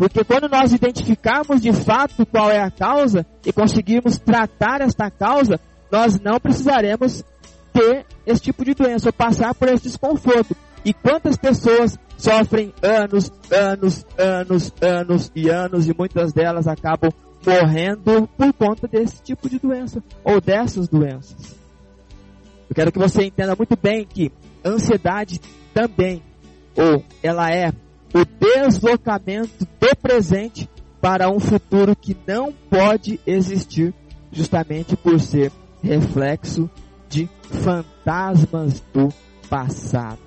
Porque quando nós identificarmos de fato qual é a causa e conseguirmos tratar esta causa, nós não precisaremos ter esse tipo de doença ou passar por esse desconforto. E quantas pessoas sofrem anos, anos, anos, anos e anos e muitas delas acabam morrendo por conta desse tipo de doença ou dessas doenças. Eu quero que você entenda muito bem que ansiedade também, ou ela é o deslocamento do presente para um futuro que não pode existir, justamente por ser reflexo de fantasmas do passado.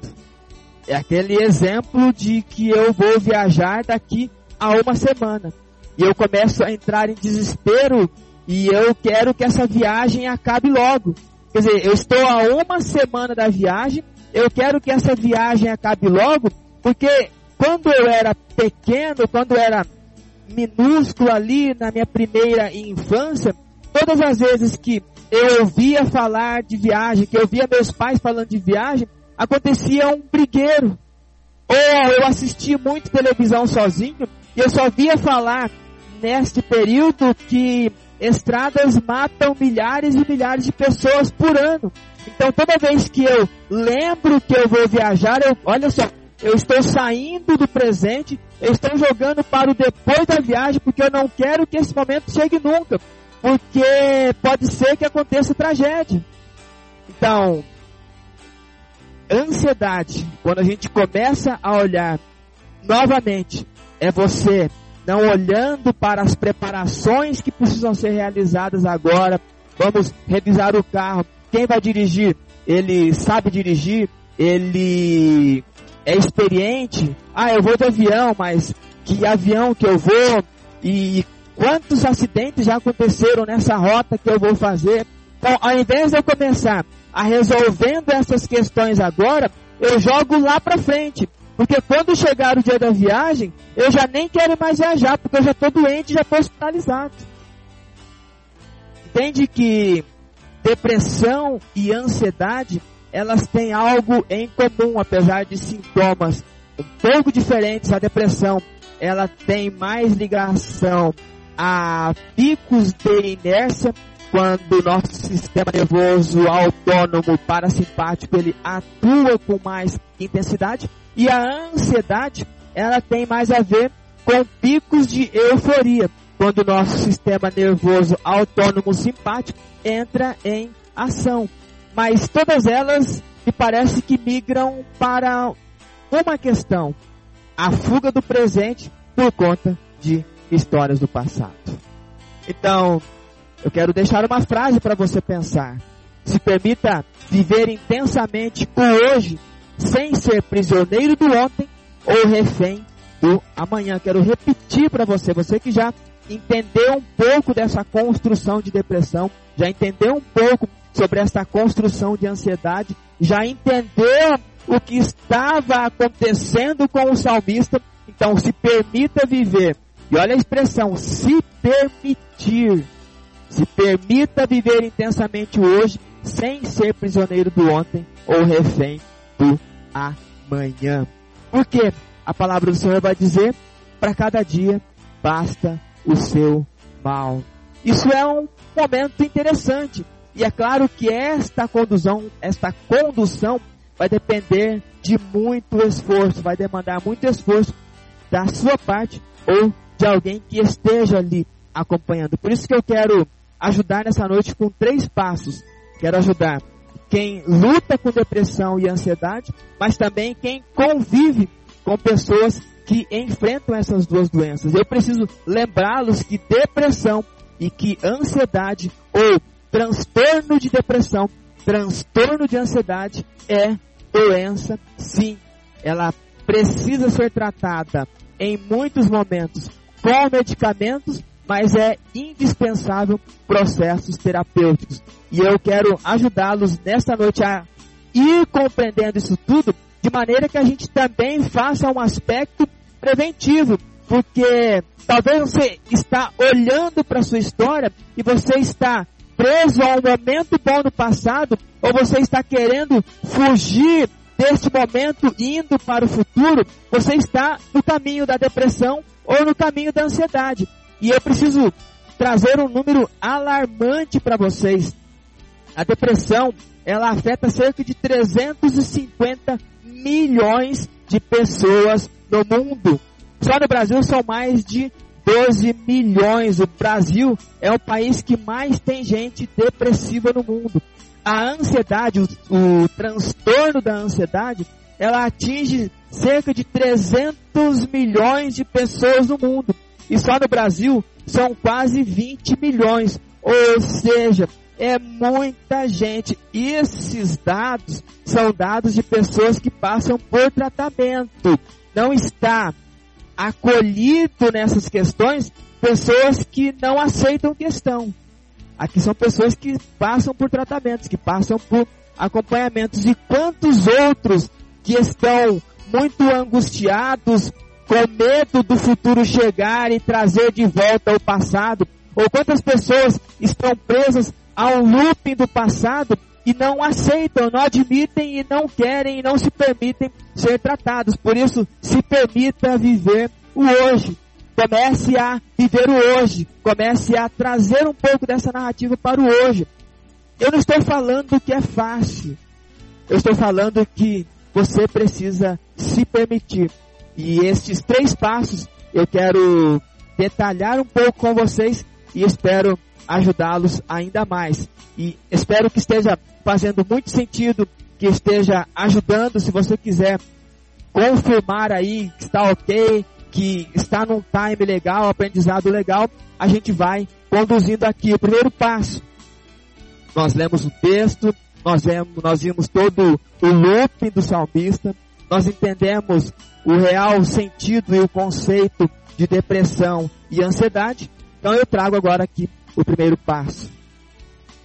É aquele exemplo de que eu vou viajar daqui a uma semana. E eu começo a entrar em desespero e eu quero que essa viagem acabe logo. Quer dizer, eu estou a uma semana da viagem, eu quero que essa viagem acabe logo, porque quando eu era pequeno, quando eu era minúsculo ali na minha primeira infância, todas as vezes que eu ouvia falar de viagem, que eu via meus pais falando de viagem, acontecia um brigueiro. Ou eu assistia muito televisão sozinho e eu só via falar neste período que estradas matam milhares e milhares de pessoas por ano. Então toda vez que eu lembro que eu vou viajar, eu, olha só, eu estou saindo do presente, eu estou jogando para o depois da viagem, porque eu não quero que esse momento chegue nunca porque pode ser que aconteça tragédia. Então, ansiedade, quando a gente começa a olhar novamente, é você não olhando para as preparações que precisam ser realizadas agora. Vamos revisar o carro. Quem vai dirigir? Ele sabe dirigir? Ele é experiente? Ah, eu vou de avião, mas que avião que eu vou? E Quantos acidentes já aconteceram nessa rota que eu vou fazer? Então, ao invés de eu começar a resolvendo essas questões agora, eu jogo lá para frente. Porque quando chegar o dia da viagem, eu já nem quero mais viajar, porque eu já estou doente já estou hospitalizado. Entende que depressão e ansiedade, elas têm algo em comum, apesar de sintomas um pouco diferentes. A depressão, ela tem mais ligação a picos de inércia, quando o nosso sistema nervoso autônomo parasimpático ele atua com mais intensidade e a ansiedade ela tem mais a ver com picos de euforia, quando o nosso sistema nervoso autônomo simpático entra em ação. Mas todas elas me parece que migram para uma questão: a fuga do presente por conta de histórias do passado. Então, eu quero deixar uma frase para você pensar. Se permita viver intensamente o hoje, sem ser prisioneiro do ontem ou refém do amanhã. Quero repetir para você, você que já entendeu um pouco dessa construção de depressão, já entendeu um pouco sobre essa construção de ansiedade, já entendeu o que estava acontecendo com o salmista, então se permita viver. E olha a expressão, se permitir. Se permita viver intensamente hoje, sem ser prisioneiro do ontem ou refém do amanhã. Porque a palavra do Senhor vai dizer: para cada dia basta o seu mal. Isso é um momento interessante. E é claro que esta condução, esta condução vai depender de muito esforço, vai demandar muito esforço da sua parte ou de alguém que esteja ali acompanhando. Por isso que eu quero ajudar nessa noite com três passos. Quero ajudar quem luta com depressão e ansiedade, mas também quem convive com pessoas que enfrentam essas duas doenças. Eu preciso lembrá-los que depressão e que ansiedade ou transtorno de depressão, transtorno de ansiedade é doença, sim. Ela precisa ser tratada em muitos momentos com medicamentos, mas é indispensável processos terapêuticos. E eu quero ajudá-los nesta noite a ir compreendendo isso tudo de maneira que a gente também faça um aspecto preventivo, porque talvez você está olhando para a sua história e você está preso a um momento bom no passado, ou você está querendo fugir deste momento indo para o futuro, você está no caminho da depressão ou no caminho da ansiedade. E eu preciso trazer um número alarmante para vocês. A depressão, ela afeta cerca de 350 milhões de pessoas no mundo. Só no Brasil são mais de 12 milhões. O Brasil é o país que mais tem gente depressiva no mundo. A ansiedade, o, o transtorno da ansiedade, ela atinge cerca de 300 milhões de pessoas no mundo. E só no Brasil são quase 20 milhões. Ou seja, é muita gente. Esses dados são dados de pessoas que passam por tratamento. Não está acolhido nessas questões pessoas que não aceitam questão. Aqui são pessoas que passam por tratamentos, que passam por acompanhamentos. E quantos outros que estão muito angustiados, com medo do futuro chegar e trazer de volta o passado? Ou quantas pessoas estão presas ao looping do passado e não aceitam, não admitem e não querem e não se permitem ser tratados. Por isso, se permita viver o hoje. Comece a viver o hoje. Comece a trazer um pouco dessa narrativa para o hoje. Eu não estou falando que é fácil. Eu estou falando que você precisa se permitir. E estes três passos eu quero detalhar um pouco com vocês e espero ajudá-los ainda mais. E espero que esteja fazendo muito sentido, que esteja ajudando. Se você quiser confirmar aí que está ok, que está num time legal, aprendizado legal, a gente vai conduzindo aqui. O primeiro passo, nós lemos o texto, nós vemos, nós vimos todo o looping do salmista, nós entendemos o real sentido e o conceito de depressão e ansiedade. Então eu trago agora aqui o primeiro passo.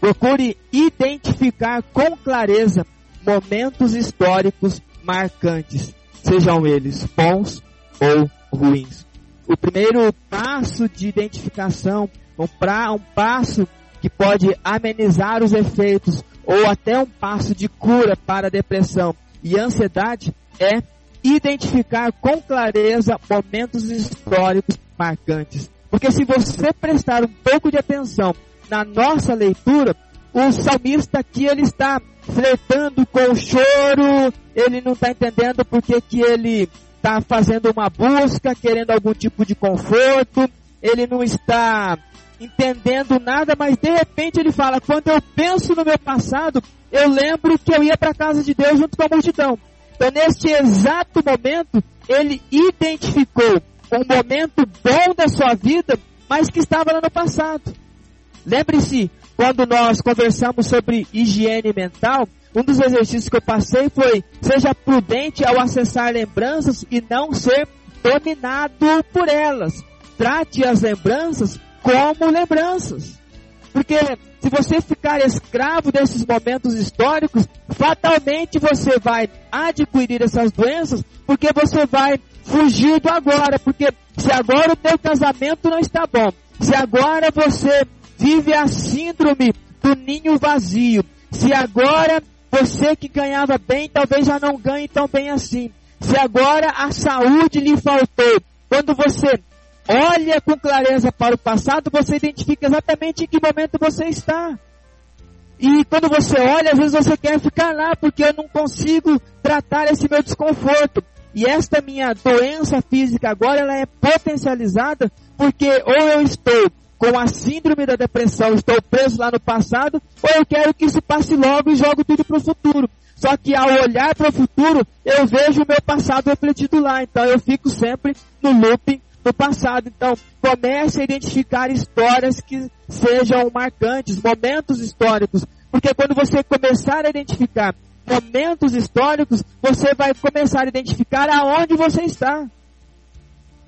Procure identificar com clareza momentos históricos marcantes, sejam eles bons ou ruins. O primeiro passo de identificação, um, pra, um passo que pode amenizar os efeitos ou até um passo de cura para a depressão e ansiedade é identificar com clareza momentos históricos marcantes. Porque se você prestar um pouco de atenção na nossa leitura, o salmista aqui ele está flertando com o choro, ele não está entendendo porque que ele está fazendo uma busca, querendo algum tipo de conforto, ele não está entendendo nada, mas de repente ele fala: quando eu penso no meu passado, eu lembro que eu ia para a casa de Deus junto com a multidão. Então, neste exato momento, ele identificou um momento bom da sua vida, mas que estava lá no passado. Lembre-se, quando nós conversamos sobre higiene mental, um dos exercícios que eu passei foi: seja prudente ao acessar lembranças e não ser dominado por elas. trate as lembranças como lembranças. Porque se você ficar escravo desses momentos históricos, fatalmente você vai adquirir essas doenças, porque você vai fugir do agora. Porque se agora o teu casamento não está bom, se agora você vive a síndrome do ninho vazio, se agora você que ganhava bem, talvez já não ganhe tão bem assim. Se agora a saúde lhe faltou, quando você olha com clareza para o passado, você identifica exatamente em que momento você está. E quando você olha, às vezes você quer ficar lá, porque eu não consigo tratar esse meu desconforto. E esta minha doença física agora, ela é potencializada, porque ou eu estou com a síndrome da depressão, estou preso lá no passado, ou eu quero que isso passe logo e jogo tudo para o futuro. Só que ao olhar para o futuro, eu vejo o meu passado refletido lá. Então eu fico sempre no looping do passado. Então comece a identificar histórias que sejam marcantes, momentos históricos. Porque quando você começar a identificar momentos históricos, você vai começar a identificar aonde você está.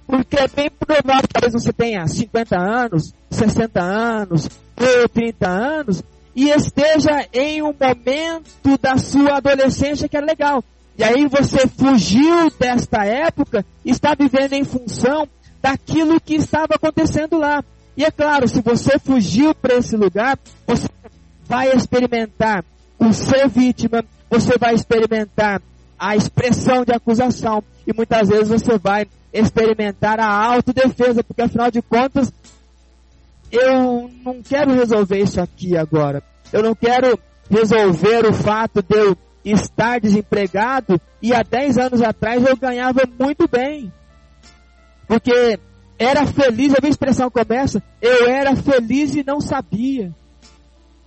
Porque é bem provável que talvez você tenha 50 anos, 60 anos, ou 30 anos, e esteja em um momento da sua adolescência que é legal. E aí você fugiu desta época, está vivendo em função daquilo que estava acontecendo lá. E é claro, se você fugiu para esse lugar, você vai experimentar o ser vítima, você vai experimentar a expressão de acusação e muitas vezes você vai experimentar a autodefesa, porque afinal de contas eu não quero resolver isso aqui agora. Eu não quero resolver o fato de eu estar desempregado e há 10 anos atrás eu ganhava muito bem. Porque era feliz, a expressão começa, eu era feliz e não sabia.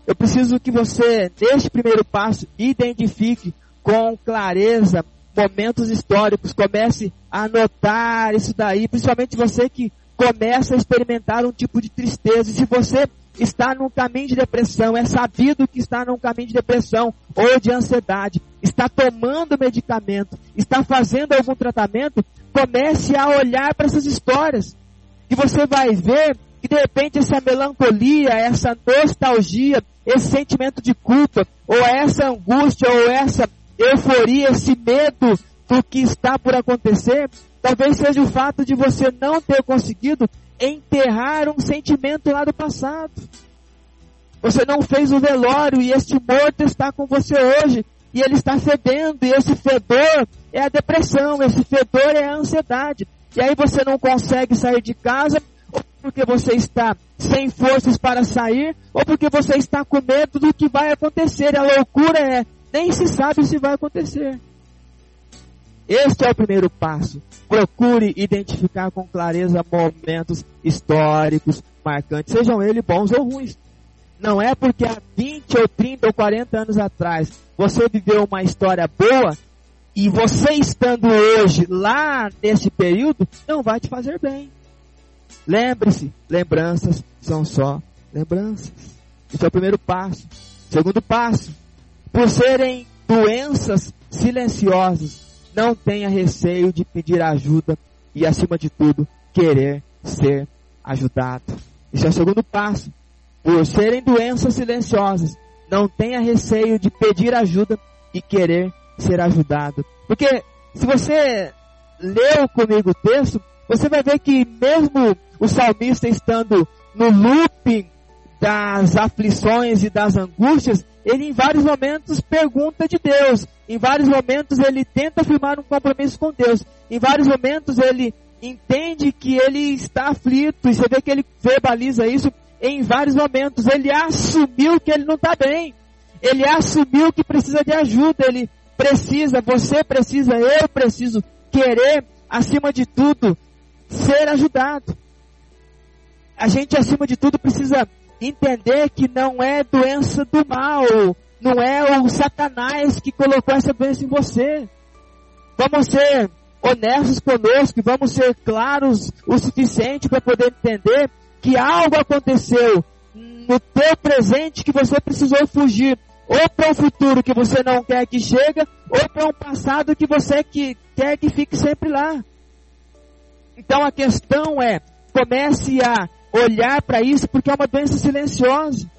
Eu preciso que você, neste primeiro passo, identifique com clareza momentos históricos, comece a anotar isso daí, principalmente você que começa a experimentar um tipo de tristeza. E se você está num caminho de depressão, é sabido que está num caminho de depressão ou de ansiedade, está tomando medicamento, está fazendo algum tratamento, comece a olhar para essas histórias. E você vai ver que de repente essa melancolia, essa nostalgia, esse sentimento de culpa, ou essa angústia, ou essa euforia, esse medo do que está por acontecer, talvez seja o fato de você não ter conseguido enterrar um sentimento lá do passado. Você não fez o velório e este morto está com você hoje e ele está fedendo e esse fedor é a depressão, esse fedor é a ansiedade. E aí você não consegue sair de casa porque você está sem forças para sair ou porque você está com medo do que vai acontecer. A loucura é nem se sabe se vai acontecer. Este é o primeiro passo. Procure identificar com clareza momentos históricos marcantes, sejam eles bons ou ruins. Não é porque há 20 ou 30 ou 40 anos atrás você viveu uma história boa e você estando hoje lá nesse período não vai te fazer bem. Lembre-se, lembranças são só lembranças. Esse é o primeiro passo. Segundo passo, por serem doenças silenciosas, não tenha receio de pedir ajuda e, acima de tudo, querer ser ajudado. Esse é o segundo passo. Por serem doenças silenciosas, não tenha receio de pedir ajuda e querer ser ajudado. Porque se você leu comigo o texto, você vai ver que mesmo o salmista estando no looping das aflições e das angústias, ele em vários momentos pergunta de Deus, em vários momentos ele tenta firmar um compromisso com Deus, em vários momentos ele entende que ele está aflito, e você vê que ele verbaliza isso em vários momentos. Ele assumiu que ele não está bem, ele assumiu que precisa de ajuda, ele precisa, você precisa, eu preciso querer, acima de tudo, ser ajudado. A gente, acima de tudo, precisa entender que não é doença do mal, não é o Satanás que colocou essa doença em você. Vamos ser honestos conosco, vamos ser claros o suficiente para poder entender que algo aconteceu no teu presente que você precisou fugir, ou para um futuro que você não quer que chegue, ou para um passado que você que, quer que fique sempre lá. Então a questão é, comece a olhar para isso, porque é uma doença silenciosa.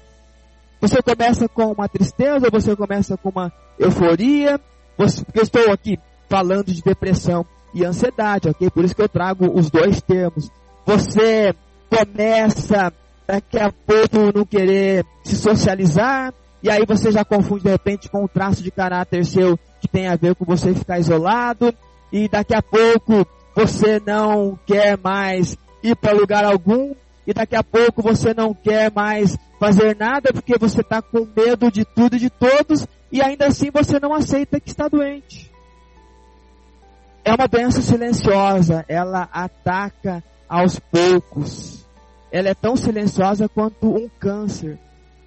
Você começa com uma tristeza, você começa com uma euforia. Você, eu estou aqui falando de depressão e ansiedade, ok? Por isso que eu trago os dois termos. Você começa daqui a pouco não querer se socializar, e aí você já confunde de repente com um traço de caráter seu que tem a ver com você ficar isolado, e daqui a pouco você não quer mais ir para lugar algum, e daqui a pouco você não quer mais fazer nada porque você está com medo de tudo e de todos, e ainda assim você não aceita que está doente. É uma doença silenciosa, ela ataca aos poucos. Ela é tão silenciosa quanto um câncer.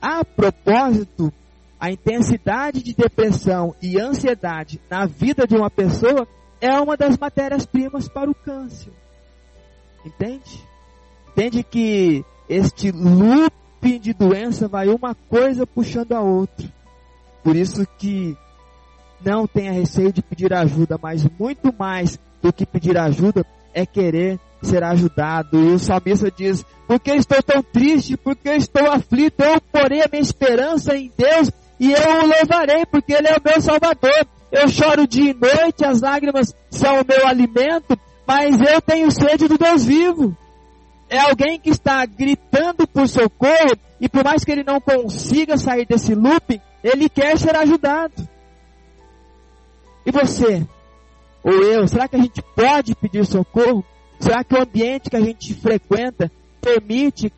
A propósito, a intensidade de depressão e ansiedade na vida de uma pessoa é uma das matérias-primas para o câncer. Entende? Entende que este looping de doença vai uma coisa puxando a outra. Por isso que não tenha receio de pedir ajuda, mas muito mais do que pedir ajuda é querer ser ajudado. E o salmista diz: Porque estou tão triste, porque estou aflito, eu porei a minha esperança em Deus e eu o louvarei, porque Ele é o meu Salvador. Eu choro dia e noite, as lágrimas são o meu alimento, mas eu tenho sede do Deus vivo. É alguém que está gritando por socorro e por mais que ele não consiga sair desse looping, ele quer ser ajudado. E você? Ou eu? Será que a gente pode pedir socorro? Será que o ambiente que a gente frequenta permite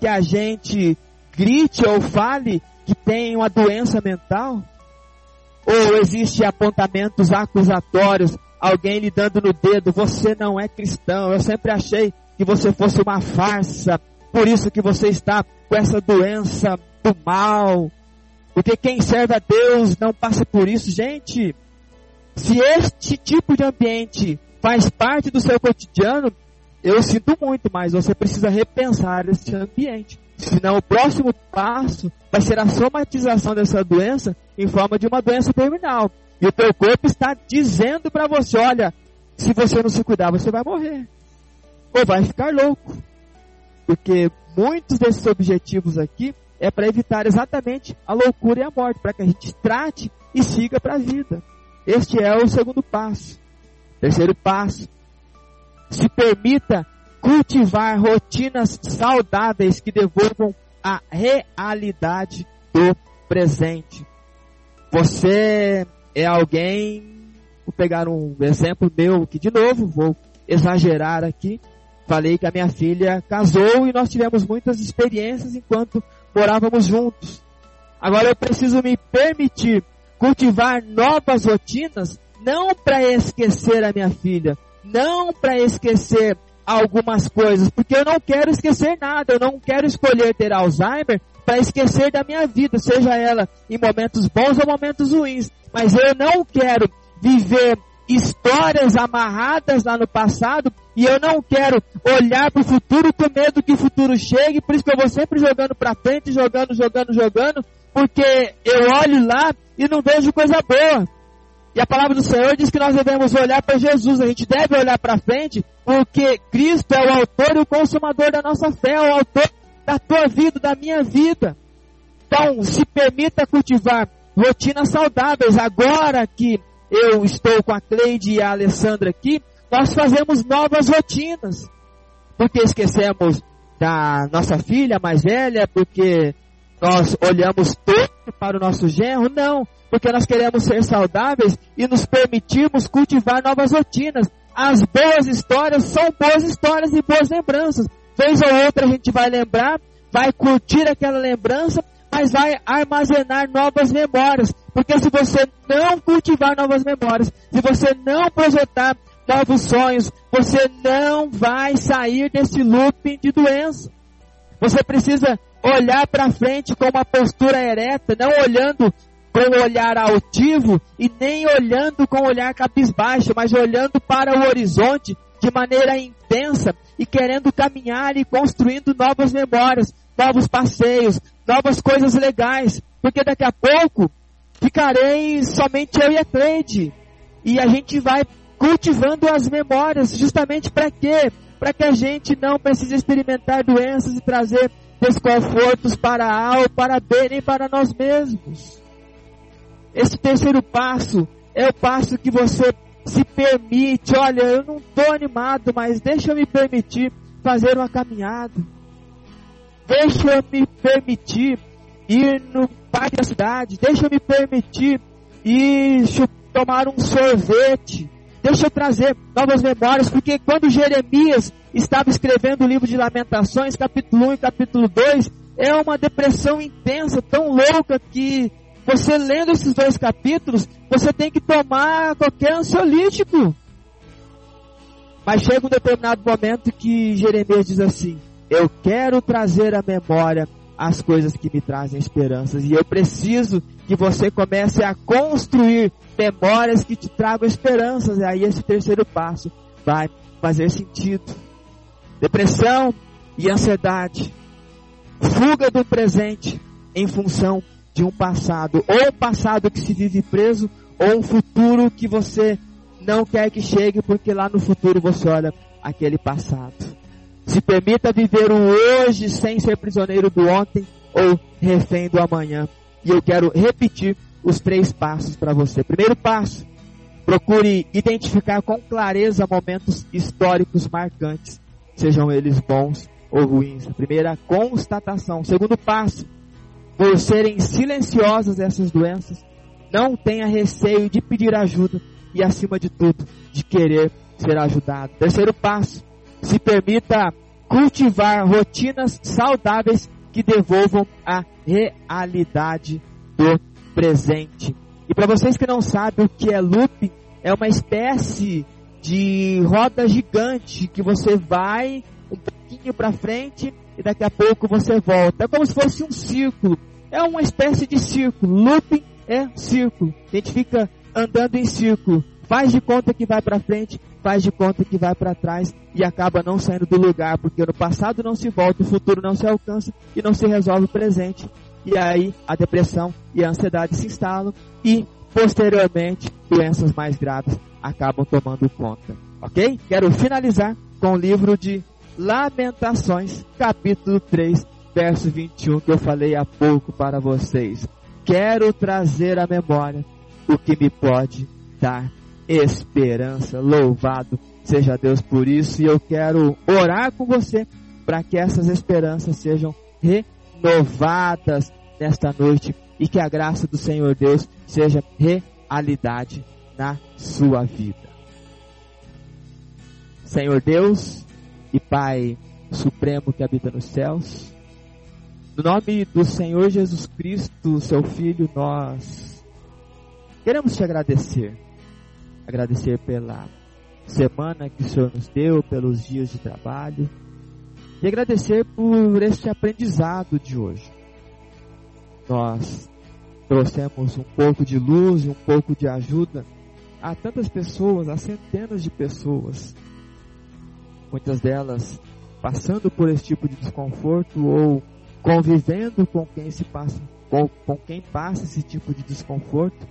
que a gente grite ou fale que tem uma doença mental? Ou existe apontamentos acusatórios, alguém lhe dando no dedo, você não é cristão, eu sempre achei que você fosse uma farsa, por isso que você está com essa doença do mal. Porque quem serve a Deus não passa por isso, gente. Se este tipo de ambiente faz parte do seu cotidiano, eu sinto muito, mas você precisa repensar esse ambiente. Senão o próximo passo vai ser a somatização dessa doença em forma de uma doença terminal. E o teu corpo está dizendo para você, olha, se você não se cuidar, você vai morrer. Ou vai ficar louco. Porque muitos desses objetivos aqui é para evitar exatamente a loucura e a morte, para que a gente trate e siga para a vida. Este é o segundo passo. Terceiro passo. Se permita cultivar rotinas saudáveis que devolvam a realidade do presente. Você é alguém, vou pegar um exemplo meu aqui de novo, vou exagerar aqui. Falei que a minha filha casou e nós tivemos muitas experiências enquanto morávamos juntos. Agora eu preciso me permitir cultivar novas rotinas, não para esquecer a minha filha, não para esquecer algumas coisas, porque eu não quero esquecer nada, eu não quero escolher ter Alzheimer para esquecer da minha vida, seja ela em momentos bons ou momentos ruins, mas eu não quero viver histórias amarradas lá no passado e eu não quero olhar para o futuro com medo que o futuro chegue, por isso que eu vou sempre jogando para frente, jogando, jogando, jogando, porque eu olho lá e não vejo coisa boa. E a palavra do Senhor diz que nós devemos olhar para Jesus, a gente deve olhar para frente, porque Cristo é o autor e o consumador da nossa fé, é o autor da tua vida, da minha vida. Então, se permita cultivar rotinas saudáveis. Agora que eu estou com a Cleide e a Alessandra aqui, nós fazemos novas rotinas. Porque esquecemos da nossa filha mais velha, porque nós olhamos todo para o nosso genro? Não, porque nós queremos ser saudáveis e nos permitirmos cultivar novas rotinas. As boas histórias são boas histórias e boas lembranças. Vez ou outra a gente vai lembrar, vai curtir aquela lembrança, mas vai armazenar novas memórias. Porque se você não cultivar novas memórias, se você não projetar novos sonhos, você não vai sair desse looping de doença. Você precisa olhar para frente com uma postura ereta, não olhando com o olhar altivo e nem olhando com o olhar cabisbaixo, mas olhando para o horizonte de maneira intensa e querendo caminhar e construindo novas memórias, novos passeios, novas coisas legais, porque daqui a pouco ficarei somente eu e a Cleide e a gente vai cultivando as memórias, justamente para quê? Para que a gente não precise experimentar doenças e trazer desconfortos para A ou para B, nem para nós mesmos. Esse terceiro passo é o passo que você se permite, olha, eu não estou animado, mas deixa eu me permitir fazer uma caminhada. Deixa eu me permitir ir no parque da cidade. Deixa eu me permitir ir tomar um sorvete. Deixa eu trazer novas memórias, porque quando Jeremias estava escrevendo o livro de Lamentações, capítulo 1 e capítulo 2, é uma depressão intensa, tão louca que você lendo esses dois capítulos, você tem que tomar qualquer ansiolítico. Mas chega um determinado momento que Jeremias diz assim: Eu quero trazer à memória as coisas que me trazem esperanças. E eu preciso que você comece a construir memórias que te tragam esperanças. E aí esse terceiro passo vai fazer sentido. Depressão e ansiedade. Fuga do presente em função de um passado. Ou um passado que se vive preso, ou um futuro que você não quer que chegue, porque lá no futuro você olha aquele passado. Se permita viver o hoje sem ser prisioneiro do ontem ou refém do amanhã. E eu quero repetir os três passos para você. Primeiro passo, procure identificar com clareza momentos históricos marcantes, sejam eles bons ou ruins. primeira constatação. Segundo passo, por serem silenciosas essas doenças, não tenha receio de pedir ajuda e, acima de tudo, de querer ser ajudado. Terceiro passo, se permita cultivar rotinas saudáveis que devolvam a realidade do presente. E para vocês que não sabem o que é looping, é uma espécie de roda gigante que você vai um pouquinho para frente e daqui a pouco você volta. É como se fosse um círculo. É uma espécie de círculo. Looping é círculo. A gente fica andando em círculo. Faz de conta que vai para frente, faz de conta que vai para trás e acaba não saindo do lugar, porque no passado não se volta, o futuro não se alcança e não se resolve o presente. E aí a depressão e a ansiedade se instalam e posteriormente doenças mais graves acabam tomando conta. Ok? Quero finalizar com o livro de Lamentações, capítulo 3, verso 21, que eu falei há pouco para vocês. Quero trazer à memória o que me pode dar esperança. Louvado seja Deus por isso. E eu quero orar com você para que essas esperanças sejam renovadas nesta noite e que a graça do Senhor Deus seja realidade na sua vida. Senhor Deus e Pai Supremo que habita nos céus, no nome do Senhor Jesus Cristo, seu Filho, nós queremos te agradecer agradecer pela semana que o Senhor nos deu, pelos dias de trabalho. E agradecer por este aprendizado de hoje. Nós trouxemos um pouco de luz e um pouco de ajuda a tantas pessoas, a centenas de pessoas, muitas delas passando por esse tipo de desconforto ou convivendo com quem se passa com, com quem passa esse tipo de desconforto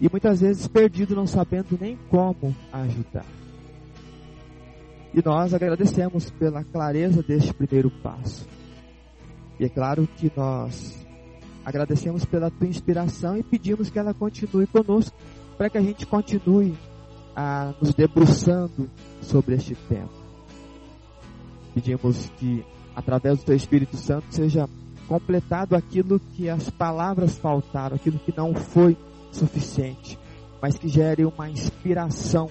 e muitas vezes perdido, não sabendo nem como ajudar. E nós agradecemos pela clareza deste primeiro passo. E é claro que nós agradecemos pela tua inspiração e pedimos que ela continue conosco, para que a gente continue a nos debruçando sobre este tema. Pedimos que através do teu Espírito Santo seja completado aquilo que as palavras faltaram, aquilo que não foi suficiente, mas que gere uma inspiração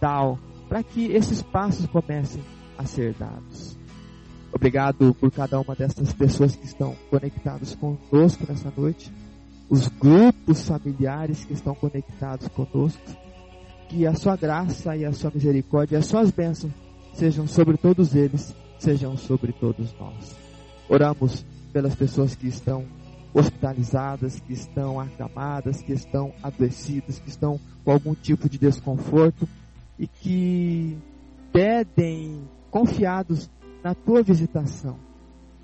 tal para que esses passos comecem a ser dados. Obrigado por cada uma dessas pessoas que estão conectadas conosco nessa noite, os grupos familiares que estão conectados conosco, que a sua graça e a sua misericórdia e as suas bênçãos sejam sobre todos eles, sejam sobre todos nós. Oramos pelas pessoas que estão hospitalizadas, que estão acamadas, que estão adoecidas, que estão com algum tipo de desconforto e que pedem confiados na tua visitação,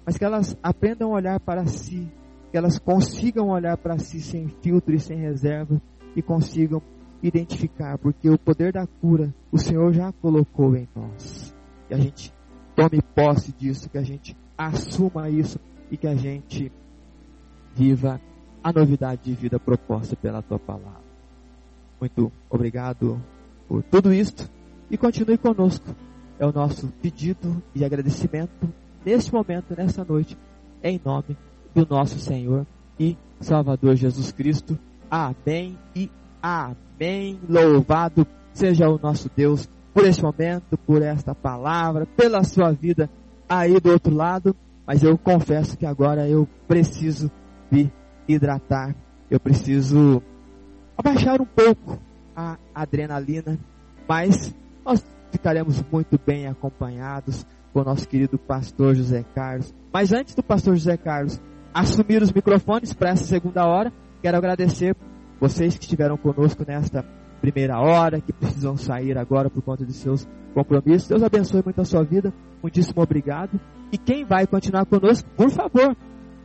mas que elas aprendam a olhar para si, que elas consigam olhar para si sem filtro e sem reserva e consigam identificar, porque o poder da cura o Senhor já colocou em nós. Que a gente tome posse disso, que a gente assuma isso e que a gente viva a novidade de vida proposta pela tua palavra. Muito obrigado por tudo isto e continue conosco. É o nosso pedido e agradecimento neste momento, nessa noite, em nome do nosso Senhor e Salvador Jesus Cristo. Amém e amém. Louvado seja o nosso Deus por este momento, por esta palavra, pela sua vida aí do outro lado. Mas eu confesso que agora eu preciso me hidratar, eu preciso abaixar um pouco a adrenalina, mas nós ficaremos muito bem acompanhados com o nosso querido pastor José Carlos. Mas antes do pastor José Carlos assumir os microfones para essa segunda hora, quero agradecer vocês que estiveram conosco nesta primeira hora, que precisam sair agora por conta de seus compromissos. Deus abençoe muito a sua vida. Muitíssimo obrigado. E quem vai continuar conosco, por favor,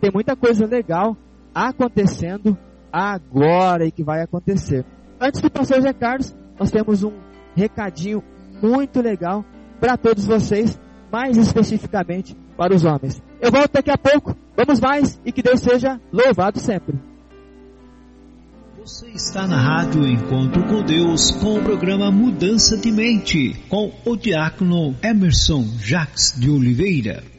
tem muita coisa legal acontecendo agora e que vai acontecer. Antes do pastor José Carlos, nós temos um recadinho muito legal para todos vocês, mais especificamente para os homens. Eu volto daqui a pouco. Vamos mais e que Deus seja louvado sempre. Você está na Rádio Encontro com Deus com o programa Mudança de Mente com o diácono Emerson Jacques de Oliveira.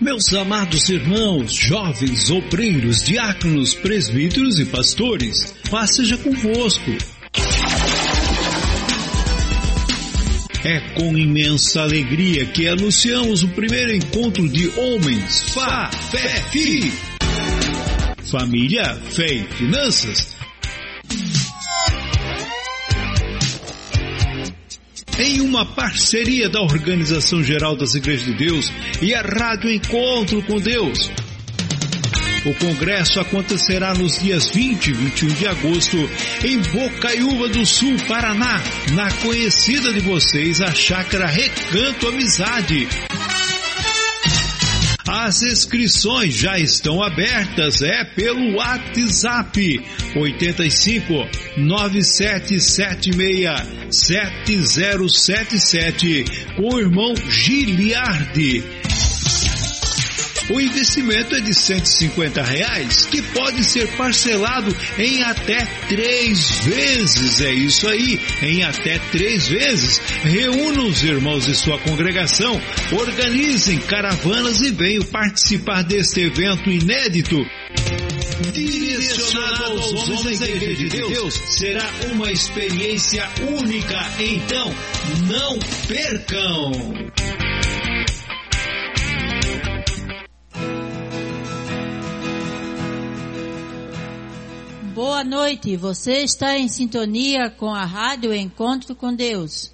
Meus amados irmãos, jovens, obreiros, diáconos, presbíteros e pastores, paz seja convosco. É com imensa alegria que anunciamos o primeiro encontro de homens Fá, Fé, Fi. Família, Fé e Finanças. Em uma parceria da Organização Geral das Igrejas de Deus e a Rádio Encontro com Deus. O congresso acontecerá nos dias 20 e 21 de agosto em Bocaiúva do Sul, Paraná, na conhecida de vocês a Chácara Recanto Amizade. As inscrições já estão abertas, é pelo WhatsApp 85 9776 7077 com o irmão Giliardi. O investimento é de 150 reais, que pode ser parcelado em até três vezes. É isso aí, em até três vezes. Reúna os irmãos de sua congregação, organizem caravanas e venham participar deste evento inédito. Direcionado aos homens da Igreja de Deus, será uma experiência única. Então, não percam! Boa noite, você está em sintonia com a Rádio Encontro com Deus.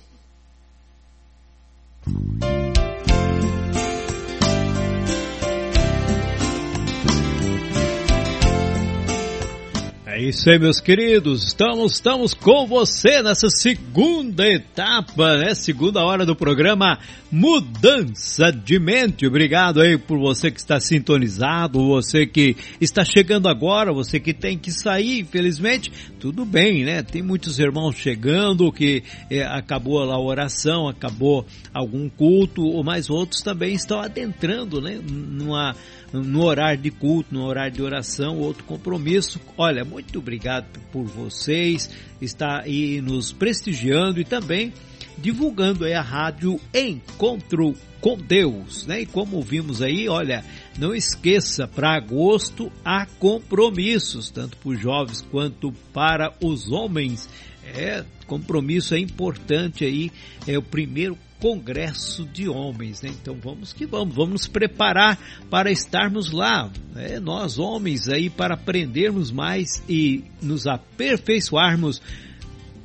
É isso aí, meus queridos. Estamos, estamos com você nessa segunda etapa, né? Segunda hora do programa Mudança de Mente. Obrigado aí por você que está sintonizado, você que está chegando agora, você que tem que sair, infelizmente. Tudo bem, né? Tem muitos irmãos chegando que é, acabou lá a oração, acabou algum culto, mas outros também estão adentrando, né? Numa no horário de culto, no horário de oração, outro compromisso. Olha, muito obrigado por vocês estar aí nos prestigiando e também divulgando aí a rádio Encontro com Deus, né? E como vimos aí, olha, não esqueça, para agosto há compromissos, tanto para os jovens quanto para os homens. É, compromisso é importante aí, é o primeiro Congresso de Homens, né? Então vamos que vamos, vamos nos preparar para estarmos lá, né? nós homens aí para aprendermos mais e nos aperfeiçoarmos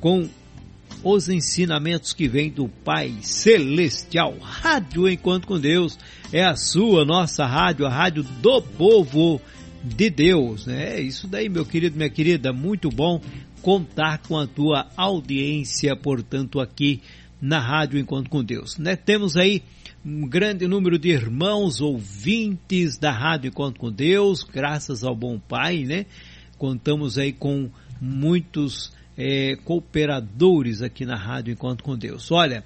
com os ensinamentos que vêm do Pai Celestial. Rádio Enquanto com Deus é a sua, nossa rádio, a rádio do povo de Deus, né? Isso daí, meu querido, minha querida, muito bom contar com a tua audiência, portanto, aqui na Rádio Encontro com Deus. Né? Temos aí um grande número de irmãos ouvintes da Rádio Encontro com Deus, graças ao bom Pai, né? Contamos aí com muitos é, cooperadores aqui na Rádio Encontro com Deus. Olha,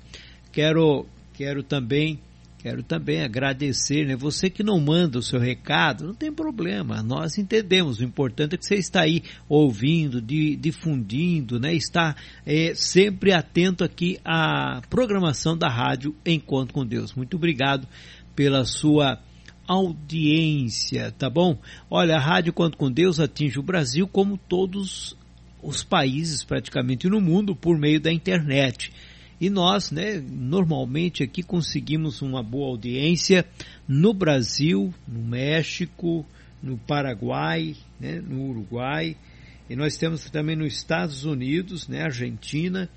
quero, quero também Quero também agradecer, né? Você que não manda o seu recado, não tem problema, nós entendemos. O importante é que você está aí ouvindo, de, difundindo, né? Está é, sempre atento aqui à programação da rádio Encontro com Deus. Muito obrigado pela sua audiência, tá bom? Olha, a Rádio Encontro com Deus atinge o Brasil como todos os países praticamente no mundo por meio da internet. E nós, né, normalmente aqui conseguimos uma boa audiência no Brasil, no México, no Paraguai, né, no Uruguai, e nós temos também nos Estados Unidos, né, Argentina,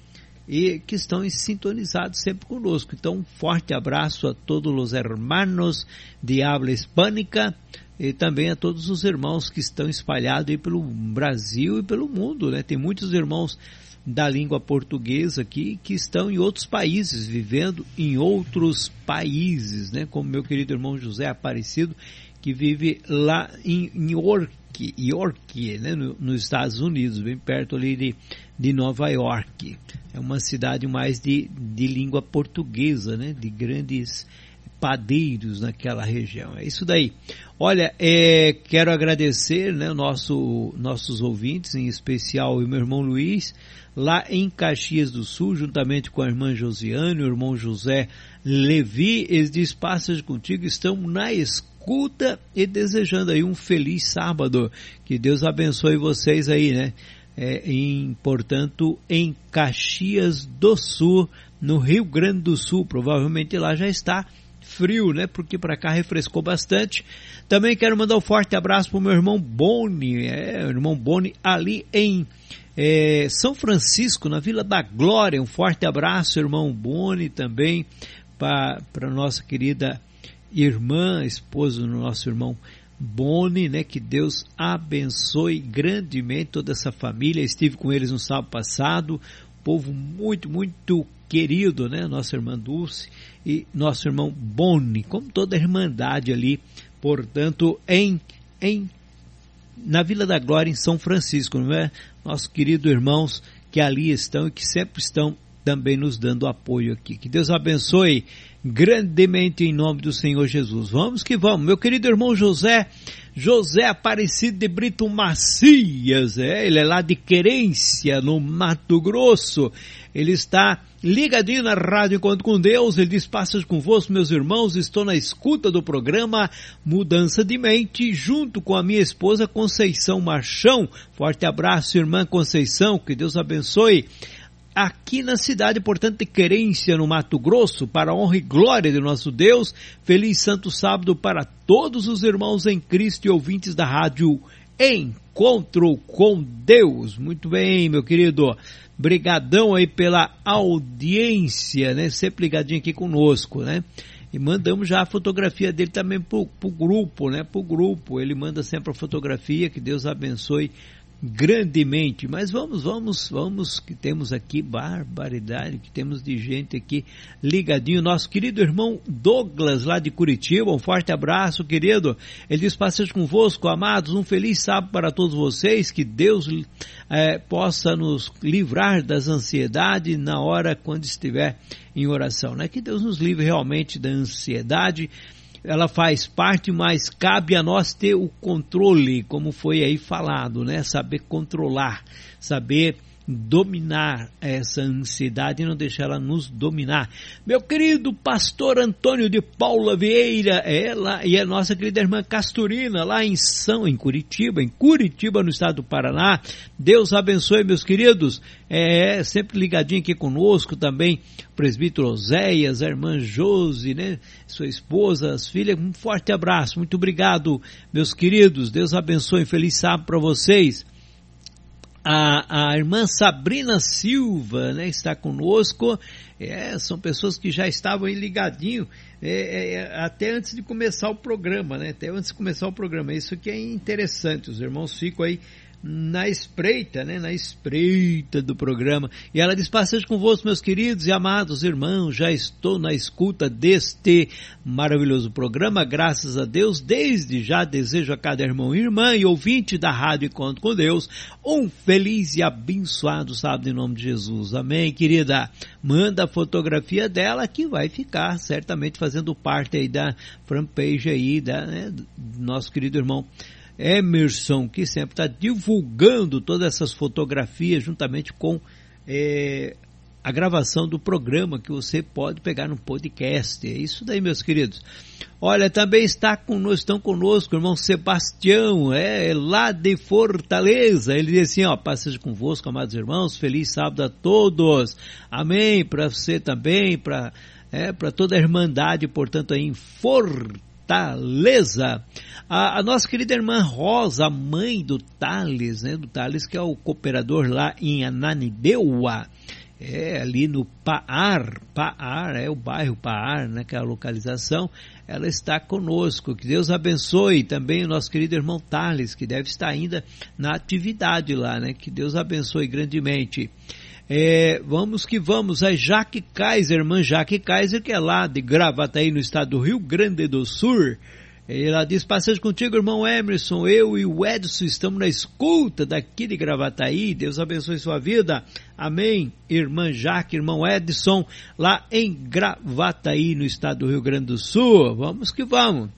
e que estão sintonizados sempre conosco. Então, um forte abraço a todos os hermanos de habla hispânica e também a todos os irmãos que estão espalhados aí pelo Brasil e pelo mundo, né? Tem muitos irmãos da língua portuguesa aqui que estão em outros países, vivendo em outros países, né? Como meu querido irmão José Aparecido, que vive lá em, York, York né? No, nos Estados Unidos, bem perto ali de, de Nova York. É uma cidade mais de, de língua portuguesa, né? De grandes padeiros naquela região. É isso daí. Olha, é, quero agradecer né, nosso, nossos ouvintes, em especial o meu irmão Luiz, lá em Caxias do Sul, juntamente com a irmã Josiane, o irmão José Levi, eles diz, passas contigo, estão na escuta e desejando aí um feliz sábado. Que Deus abençoe vocês aí, né? É, em, portanto, em Caxias do Sul, no Rio Grande do Sul, provavelmente lá já está frio, né? Porque para cá refrescou bastante. Também quero mandar um forte abraço para o meu irmão Boni, é, irmão Boni ali em é, São Francisco, na Vila da Glória. Um forte abraço, irmão Boni, também para nossa querida irmã, esposa do nosso irmão Boni, né? Que Deus abençoe grandemente toda essa família. Estive com eles no sábado passado, povo muito, muito querido, né? Nossa irmã Dulce e nosso irmão Boni, como toda a irmandade ali, portanto, em, em na Vila da Glória, em São Francisco, não é? Nossos queridos irmãos que ali estão e que sempre estão também nos dando apoio aqui. Que Deus abençoe grandemente em nome do Senhor Jesus. Vamos que vamos. Meu querido irmão José, José Aparecido de Brito Macias, é, ele é lá de Querência, no Mato Grosso. Ele está ligadinho na Rádio Encontro com Deus. Ele diz: Passas convosco, meus irmãos. Estou na escuta do programa Mudança de Mente, junto com a minha esposa Conceição Marchão. Forte abraço, irmã Conceição. Que Deus abençoe aqui na cidade, portanto, de Querência, no Mato Grosso, para a honra e glória de nosso Deus. Feliz Santo Sábado para todos os irmãos em Cristo e ouvintes da rádio Encontro com Deus. Muito bem, meu querido. Brigadão aí pela audiência, né? Sempre ligadinho aqui conosco, né? E mandamos já a fotografia dele também pro, pro grupo, né? Pro grupo. Ele manda sempre a fotografia, que Deus abençoe grandemente. Mas vamos, vamos, vamos, que temos aqui barbaridade, que temos de gente aqui ligadinho. Nosso querido irmão Douglas, lá de Curitiba, um forte abraço, querido. Ele diz: Passeio convosco, amados, um feliz sábado para todos vocês, que Deus é, possa nos livrar das ansiedades na hora quando estiver em oração, né? Que Deus nos livre realmente da ansiedade ela faz parte, mas cabe a nós ter o controle, como foi aí falado, né? Saber controlar, saber dominar essa ansiedade e não deixar ela nos dominar. Meu querido pastor Antônio de Paula Vieira, lá, e a nossa querida irmã Casturina, lá em São, em Curitiba, em Curitiba, no estado do Paraná. Deus abençoe, meus queridos. É, sempre ligadinho aqui conosco também, presbítero Oséias, a irmã Josi, né? Sua esposa, as filhas. Um forte abraço, muito obrigado, meus queridos. Deus abençoe, feliz sábado para vocês a, a irmã Sabrina Silva né, está conosco. É, são pessoas que já estavam aí ligadinho é, é, até antes de começar o programa, né? Até antes de começar o programa. Isso que é interessante. Os irmãos ficam aí na espreita, né? Na espreita do programa. E ela diz: Passejo convosco, meus queridos e amados irmãos, já estou na escuta deste maravilhoso programa, graças a Deus. Desde já desejo a cada irmão e irmã e ouvinte da Rádio Encontro com Deus um feliz e abençoado sábado em nome de Jesus. Amém, querida. Manda a fotografia dela que vai ficar certamente fazendo parte aí da fanpage aí da, né, do nosso querido irmão Emerson, que sempre está divulgando todas essas fotografias juntamente com é, a gravação do programa que você pode pegar no podcast. É isso daí, meus queridos. Olha, também está conosco, estão conosco irmão Sebastião, é lá de Fortaleza. Ele diz assim, ó, passejo convosco, amados irmãos, feliz sábado a todos. Amém, para você também, para é, para toda a irmandade, portanto, aí em Fortaleza. Fortaleza. A, a, nossa querida irmã Rosa, mãe do Thales, né, do Thales que é o cooperador lá em Ananindeua, é ali no Paar, Paar, é o bairro Paar, né, que é a localização, ela está conosco. Que Deus abençoe também o nosso querido irmão Thales, que deve estar ainda na atividade lá, né? Que Deus abençoe grandemente. É, vamos que vamos, a Jaque Kaiser, irmã Jaque Kaiser, que é lá de Gravataí, no estado do Rio Grande do Sul. Ela diz, passeio contigo, irmão Emerson, eu e o Edson estamos na escuta daqui de Gravataí, Deus abençoe sua vida, amém, irmã Jaque, irmão Edson, lá em Gravataí, no estado do Rio Grande do Sul, vamos que vamos.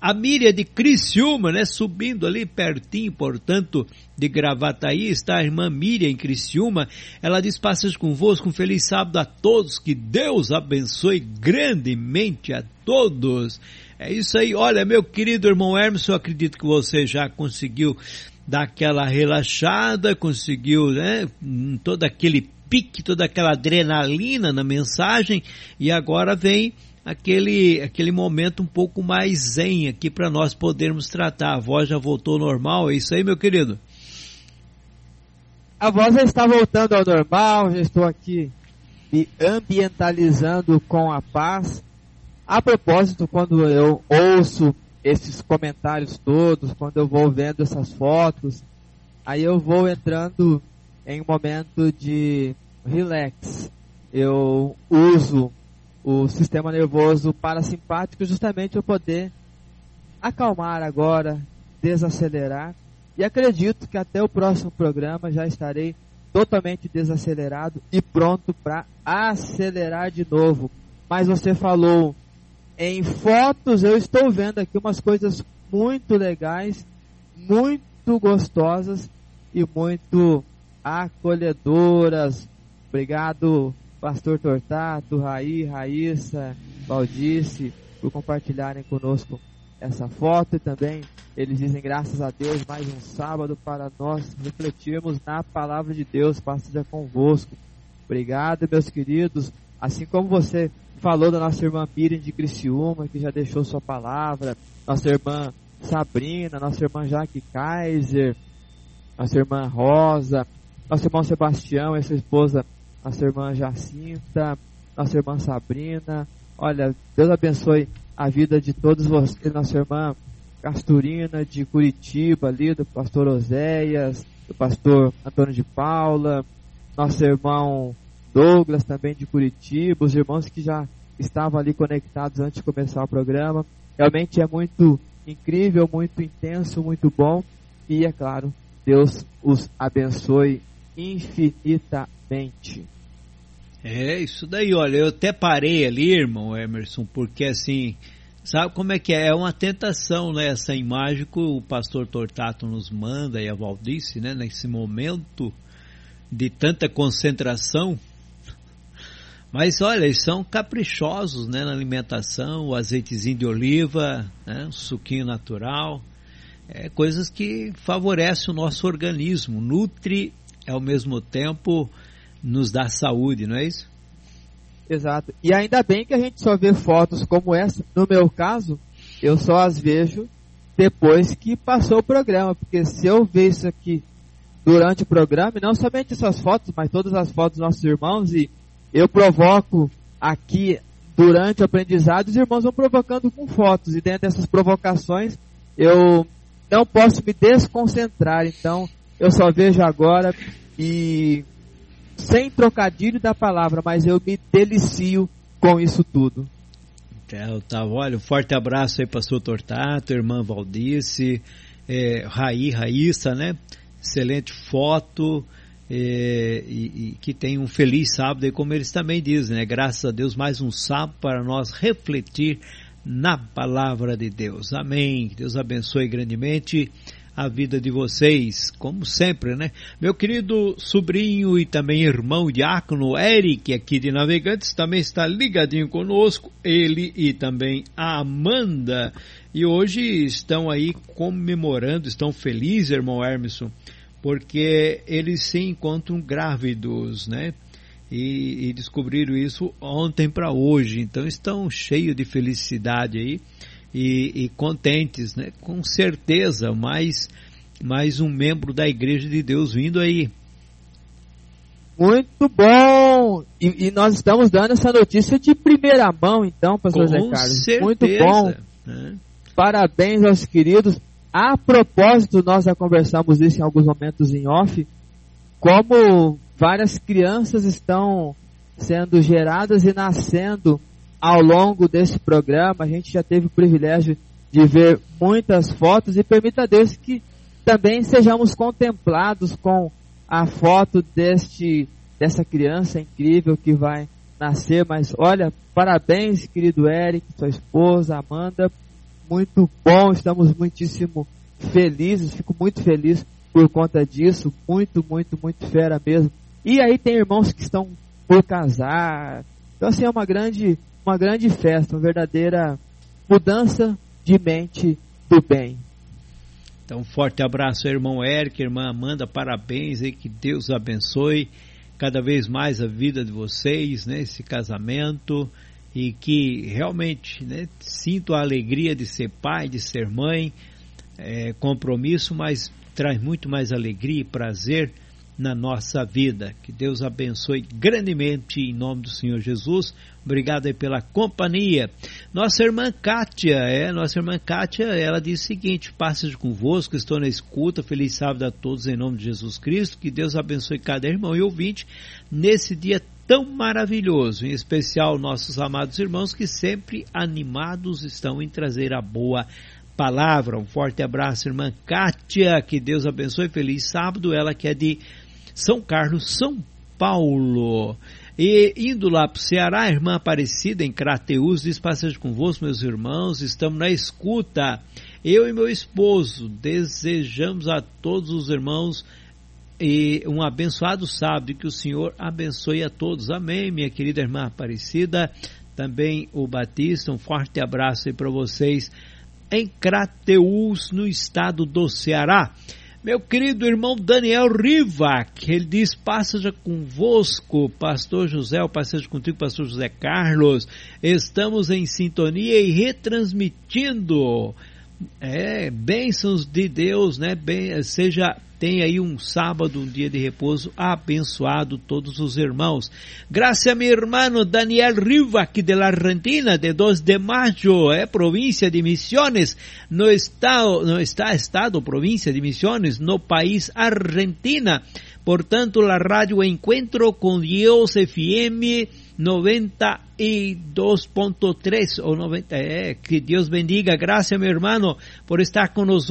A Miriam de Criciúma, né, subindo ali pertinho, portanto, de Gravataí, está a irmã Miriam Criciúma. Ela diz, passas convosco, um feliz sábado a todos, que Deus abençoe grandemente a todos. É isso aí, olha, meu querido irmão Hermes, eu acredito que você já conseguiu dar aquela relaxada, conseguiu, né, todo aquele pique, toda aquela adrenalina na mensagem, e agora vem aquele, aquele momento um pouco mais zen aqui para nós podermos tratar. A voz já voltou normal, é isso aí, meu querido? A voz já está voltando ao normal, já estou aqui me ambientalizando com a paz. A propósito, quando eu ouço esses comentários todos, quando eu vou vendo essas fotos, aí eu vou entrando em um momento de relax. Eu uso o sistema nervoso parasimpático justamente para poder acalmar agora, desacelerar. E acredito que até o próximo programa já estarei totalmente desacelerado e pronto para acelerar de novo. Mas você falou em fotos, eu estou vendo aqui umas coisas muito legais, muito gostosas e muito acolhedoras. Obrigado, Pastor Tortato, Raí, Raíssa, Valdice, por compartilharem conosco essa foto e também eles dizem graças a Deus mais um sábado para nós refletirmos na palavra de Deus, seja convosco. Obrigado, meus queridos. Assim como você falou da nossa irmã Miriam de Criciúma, que já deixou sua palavra, nossa irmã Sabrina, nossa irmã Jaque Kaiser, nossa irmã Rosa, nosso irmão Sebastião e sua esposa nossa irmã Jacinta, nossa irmã Sabrina. Olha, Deus abençoe a vida de todos vocês, nossa irmã Casturina de Curitiba, ali do pastor Oséias, do pastor Antônio de Paula, nosso irmão Douglas também de Curitiba, os irmãos que já estavam ali conectados antes de começar o programa. Realmente é muito incrível, muito intenso, muito bom e é claro, Deus os abençoe infinitamente. É, isso daí, olha, eu até parei ali, irmão Emerson, porque assim, sabe como é que é? É uma tentação, né? Essa imagem que o pastor Tortato nos manda e a Valdice, né? Nesse momento de tanta concentração. Mas olha, eles são caprichosos, né? Na alimentação, o azeitezinho de oliva, né? o suquinho natural. É coisas que favorecem o nosso organismo, nutre ao mesmo tempo nos dá saúde, não é isso? Exato. E ainda bem que a gente só vê fotos como essa. No meu caso, eu só as vejo depois que passou o programa, porque se eu ver isso aqui durante o programa, e não somente essas fotos, mas todas as fotos dos nossos irmãos, e eu provoco aqui durante o aprendizado, os irmãos vão provocando com fotos, e dentro dessas provocações eu não posso me desconcentrar, então eu só vejo agora e sem trocadilho da palavra, mas eu me delicio com isso tudo. É, tá, olha, um forte abraço aí, pastor Tortato, irmã Valdice, é, Raí, Raíssa, né? Excelente foto, é, e, e, que tem um feliz sábado, e como eles também dizem, né? Graças a Deus, mais um sábado para nós refletir na palavra de Deus. Amém. Deus abençoe grandemente a vida de vocês, como sempre, né? Meu querido sobrinho e também irmão diácono Eric, aqui de Navegantes, também está ligadinho conosco, ele e também a Amanda. E hoje estão aí comemorando, estão felizes, irmão Hermeson, porque eles se encontram grávidos, né? E, e descobriram isso ontem para hoje, então estão cheios de felicidade aí e, e contentes, né? Com certeza, mais, mais um membro da Igreja de Deus vindo aí. Muito bom! E, e, nós estamos dando essa notícia de primeira mão, então, pastor Com Zé Carlos. Certeza, Muito bom! Né? Parabéns aos queridos. A propósito, nós já conversamos isso em alguns momentos em off, como várias crianças estão sendo geradas e nascendo ao longo desse programa. A gente já teve o privilégio de ver muitas fotos e permita a Deus que também sejamos contemplados com a foto deste dessa criança incrível que vai nascer. Mas olha, parabéns, querido Eric, sua esposa, Amanda. Muito bom, estamos muitíssimo felizes, fico muito feliz por conta disso, muito, muito, muito fera mesmo. E aí tem irmãos que estão por casar. Então assim é uma grande uma grande festa, uma verdadeira mudança de mente do bem. Então, um forte abraço, irmão Eric, irmã Amanda, parabéns aí, que Deus abençoe cada vez mais a vida de vocês, né, casamento, e que realmente né, sinto a alegria de ser pai, de ser mãe, é, compromisso, mas traz muito mais alegria e prazer na nossa vida. Que Deus abençoe grandemente em nome do Senhor Jesus. Obrigado pela companhia. Nossa irmã Kátia, é, nossa irmã Kátia, ela diz o seguinte: Passes convosco, estou na escuta. Feliz sábado a todos em nome de Jesus Cristo. Que Deus abençoe cada irmão e ouvinte nesse dia tão maravilhoso, em especial nossos amados irmãos que sempre animados estão em trazer a boa palavra. Um forte abraço, irmã Kátia, que Deus abençoe. Feliz sábado, ela que é de são Carlos, São Paulo. E indo lá para o Ceará, a irmã Aparecida em Crateus diz: Passeio convosco, meus irmãos, estamos na escuta. Eu e meu esposo desejamos a todos os irmãos e um abençoado sábado, que o Senhor abençoe a todos. Amém, minha querida irmã Aparecida. Também o Batista, um forte abraço aí para vocês em Crateus, no estado do Ceará. Meu querido irmão Daniel Rivac, ele diz: Passeja convosco, Pastor José, o passeio contigo, Pastor José Carlos. Estamos em sintonia e retransmitindo. É, bênçãos de Deus, né? Bem, seja tem aí um sábado, um dia de repouso abençoado todos os irmãos. Graças a meu irmão Daniel Rivac de la Argentina, de 2 de mayo, é província de Misiones, no estado, no está estado, província de Misiones, no país Argentina. Portanto, la radio Encuentro con Dios FM 92.3 o 90, é, que Deus bendiga, graças meu irmão por estar com nós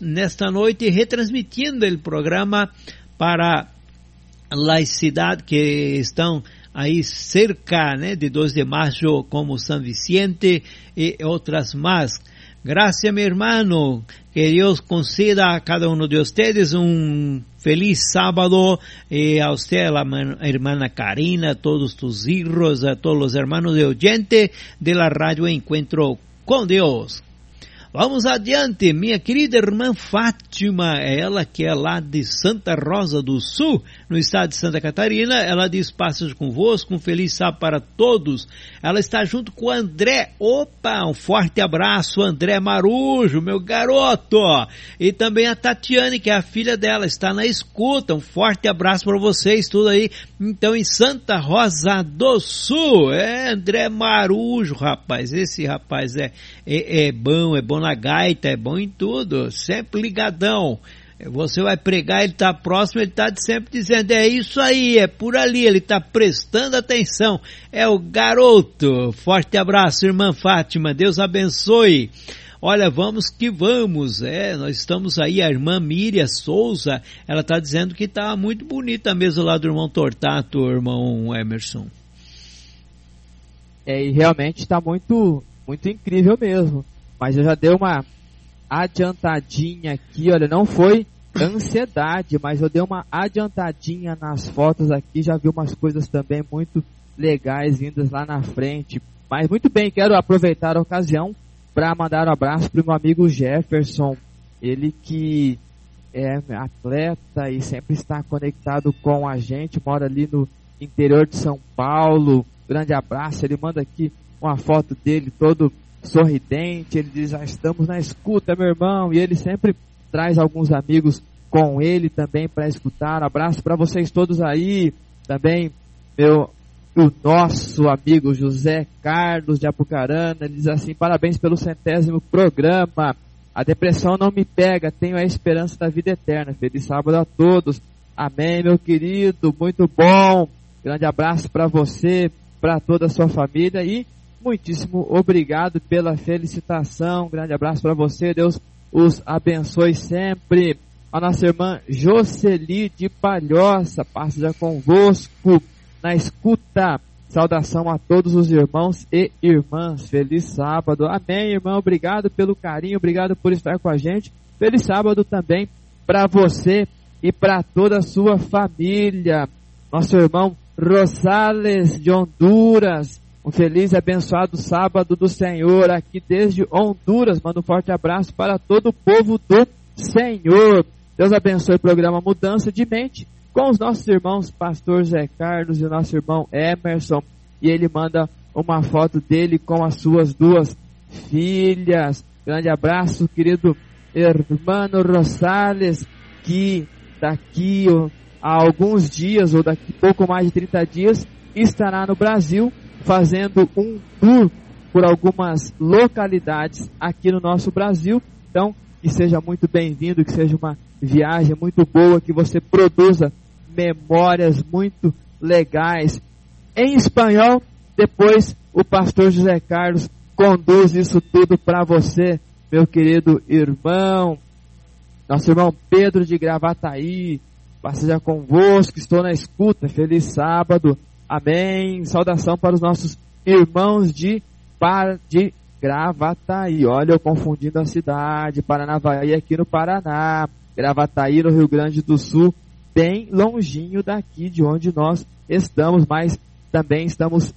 nesta noite retransmitindo o programa para a cidade que estão aí cerca né, de 2 de março como São Vicente e outras mais. Gracias, mi hermano. Que Dios conceda a cada uno de ustedes un feliz sábado. Eh, a usted, a la hermana Karina, a todos tus hijos, a todos los hermanos de oyente de la radio Encuentro con Dios. Vamos adiante, minha querida irmã Fátima, ela que é lá de Santa Rosa do Sul, no estado de Santa Catarina, ela diz passas convosco, um feliz sábado para todos. Ela está junto com o André, opa, um forte abraço, André Marujo, meu garoto, e também a Tatiane, que é a filha dela, está na escuta, um forte abraço para vocês, tudo aí, então em Santa Rosa do Sul, é André Marujo, rapaz, esse rapaz é, é, é bom, é bom na gaita, é bom em tudo, sempre ligadão. Você vai pregar, ele está próximo, ele está sempre dizendo, é isso aí, é por ali, ele está prestando atenção. É o garoto. Forte abraço, irmã Fátima. Deus abençoe. Olha, vamos que vamos, é, nós estamos aí, a irmã Miriam Souza, ela está dizendo que está muito bonita mesa lá do irmão Tortato, irmão Emerson. É, e realmente está muito, muito incrível mesmo. Mas eu já dei uma adiantadinha aqui, olha, não foi ansiedade, mas eu dei uma adiantadinha nas fotos aqui, já vi umas coisas também muito legais vindas lá na frente. Mas muito bem, quero aproveitar a ocasião para mandar um abraço para o meu amigo Jefferson, ele que é atleta e sempre está conectado com a gente, mora ali no interior de São Paulo. Grande abraço, ele manda aqui uma foto dele todo sorridente, ele diz: "Já estamos na escuta, meu irmão", e ele sempre traz alguns amigos com ele também para escutar. abraço para vocês todos aí, também meu o nosso amigo José Carlos de Apucarana, ele diz assim, parabéns pelo centésimo programa, a depressão não me pega, tenho a esperança da vida eterna, feliz sábado a todos, amém meu querido, muito bom, grande abraço para você, para toda a sua família. E muitíssimo obrigado pela felicitação, grande abraço para você, Deus os abençoe sempre, a nossa irmã Jocely de Palhoça, passa convosco, na escuta. Saudação a todos os irmãos e irmãs. Feliz sábado. Amém, irmão. Obrigado pelo carinho, obrigado por estar com a gente. Feliz sábado também para você e para toda a sua família. Nosso irmão Rosales de Honduras. Um feliz e abençoado sábado do Senhor aqui desde Honduras. Manda um forte abraço para todo o povo do Senhor. Deus abençoe o programa Mudança de Mente com os nossos irmãos Pastor Zé Carlos e o nosso irmão Emerson. E ele manda uma foto dele com as suas duas filhas. Grande abraço, querido irmão Rosales, que daqui a alguns dias, ou daqui pouco mais de 30 dias, estará no Brasil fazendo um tour por algumas localidades aqui no nosso Brasil. Então, que seja muito bem-vindo, que seja uma viagem muito boa, que você produza memórias muito legais em espanhol. Depois o pastor José Carlos conduz isso tudo para você, meu querido irmão. Nosso irmão Pedro de Gravataí, passeja convosco, estou na escuta, feliz sábado, amém. Saudação para os nossos irmãos de, para, de Gravataí, olha eu confundindo a cidade, Paranavaí aqui no Paraná, Gravataí no Rio Grande do Sul, bem longinho daqui de onde nós estamos, mas também estamos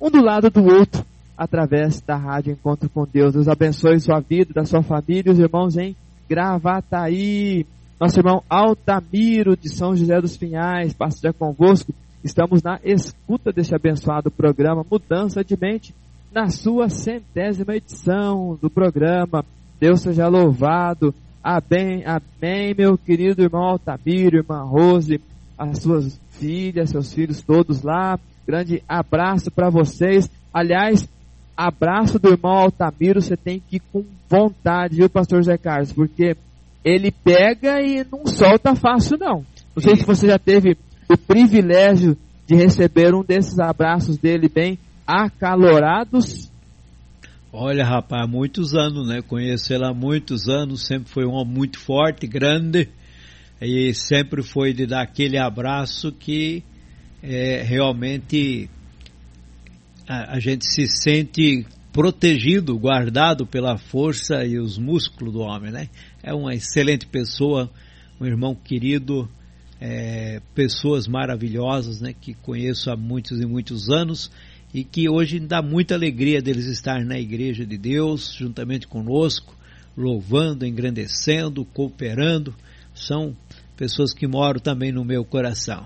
um do lado do outro através da rádio Encontro com Deus. Deus abençoe sua vida, da sua família, os irmãos em Gravataí. Nosso irmão Altamiro de São José dos Pinhais, passa já convosco. Estamos na escuta deste abençoado programa Mudança de Mente, na sua centésima edição do programa. Deus seja louvado. Amém, amém, meu querido irmão Altamiro, irmã Rose, as suas filhas, seus filhos todos lá. Grande abraço para vocês. Aliás, abraço do irmão Altamiro, você tem que ir com vontade, viu, pastor Zé Carlos? Porque ele pega e não solta fácil, não. Não sei se você já teve o privilégio de receber um desses abraços dele bem acalorados. Olha, rapaz, muitos anos, né? Conheço ele há muitos anos, sempre foi um homem muito forte, grande, e sempre foi de dar aquele abraço que é, realmente a, a gente se sente protegido, guardado pela força e os músculos do homem, né? É uma excelente pessoa, um irmão querido, é, pessoas maravilhosas, né? Que conheço há muitos e muitos anos e que hoje dá muita alegria deles estar na igreja de Deus, juntamente conosco, louvando, engrandecendo, cooperando. São pessoas que moram também no meu coração.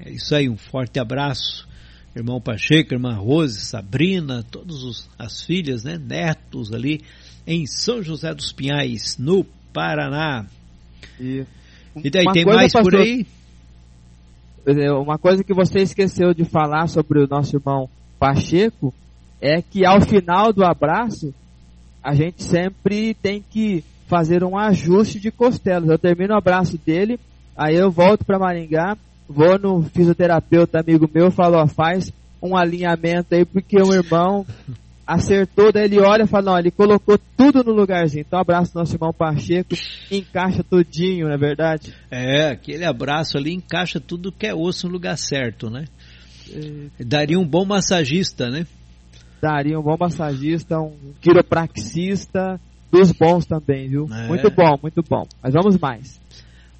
É isso aí, um forte abraço, irmão Pacheco, irmã Rose, Sabrina, todas as filhas, né, netos ali em São José dos Pinhais, no Paraná. E, e daí, tem mais por aí? Uma coisa que você esqueceu de falar sobre o nosso irmão Pacheco é que ao final do abraço a gente sempre tem que fazer um ajuste de costelas. Eu termino o abraço dele, aí eu volto para Maringá, vou no fisioterapeuta amigo meu, falo, ó, faz um alinhamento aí, porque o irmão acertou, daí ele olha e fala, não, ele colocou tudo no lugarzinho. Então abraço nosso irmão Pacheco, encaixa tudinho, não é verdade? É, aquele abraço ali encaixa tudo que é osso no lugar certo, né? É... Daria um bom massagista, né? Daria um bom massagista, um quiropraxista, dos bons também, viu? É. Muito bom, muito bom. Mas vamos mais.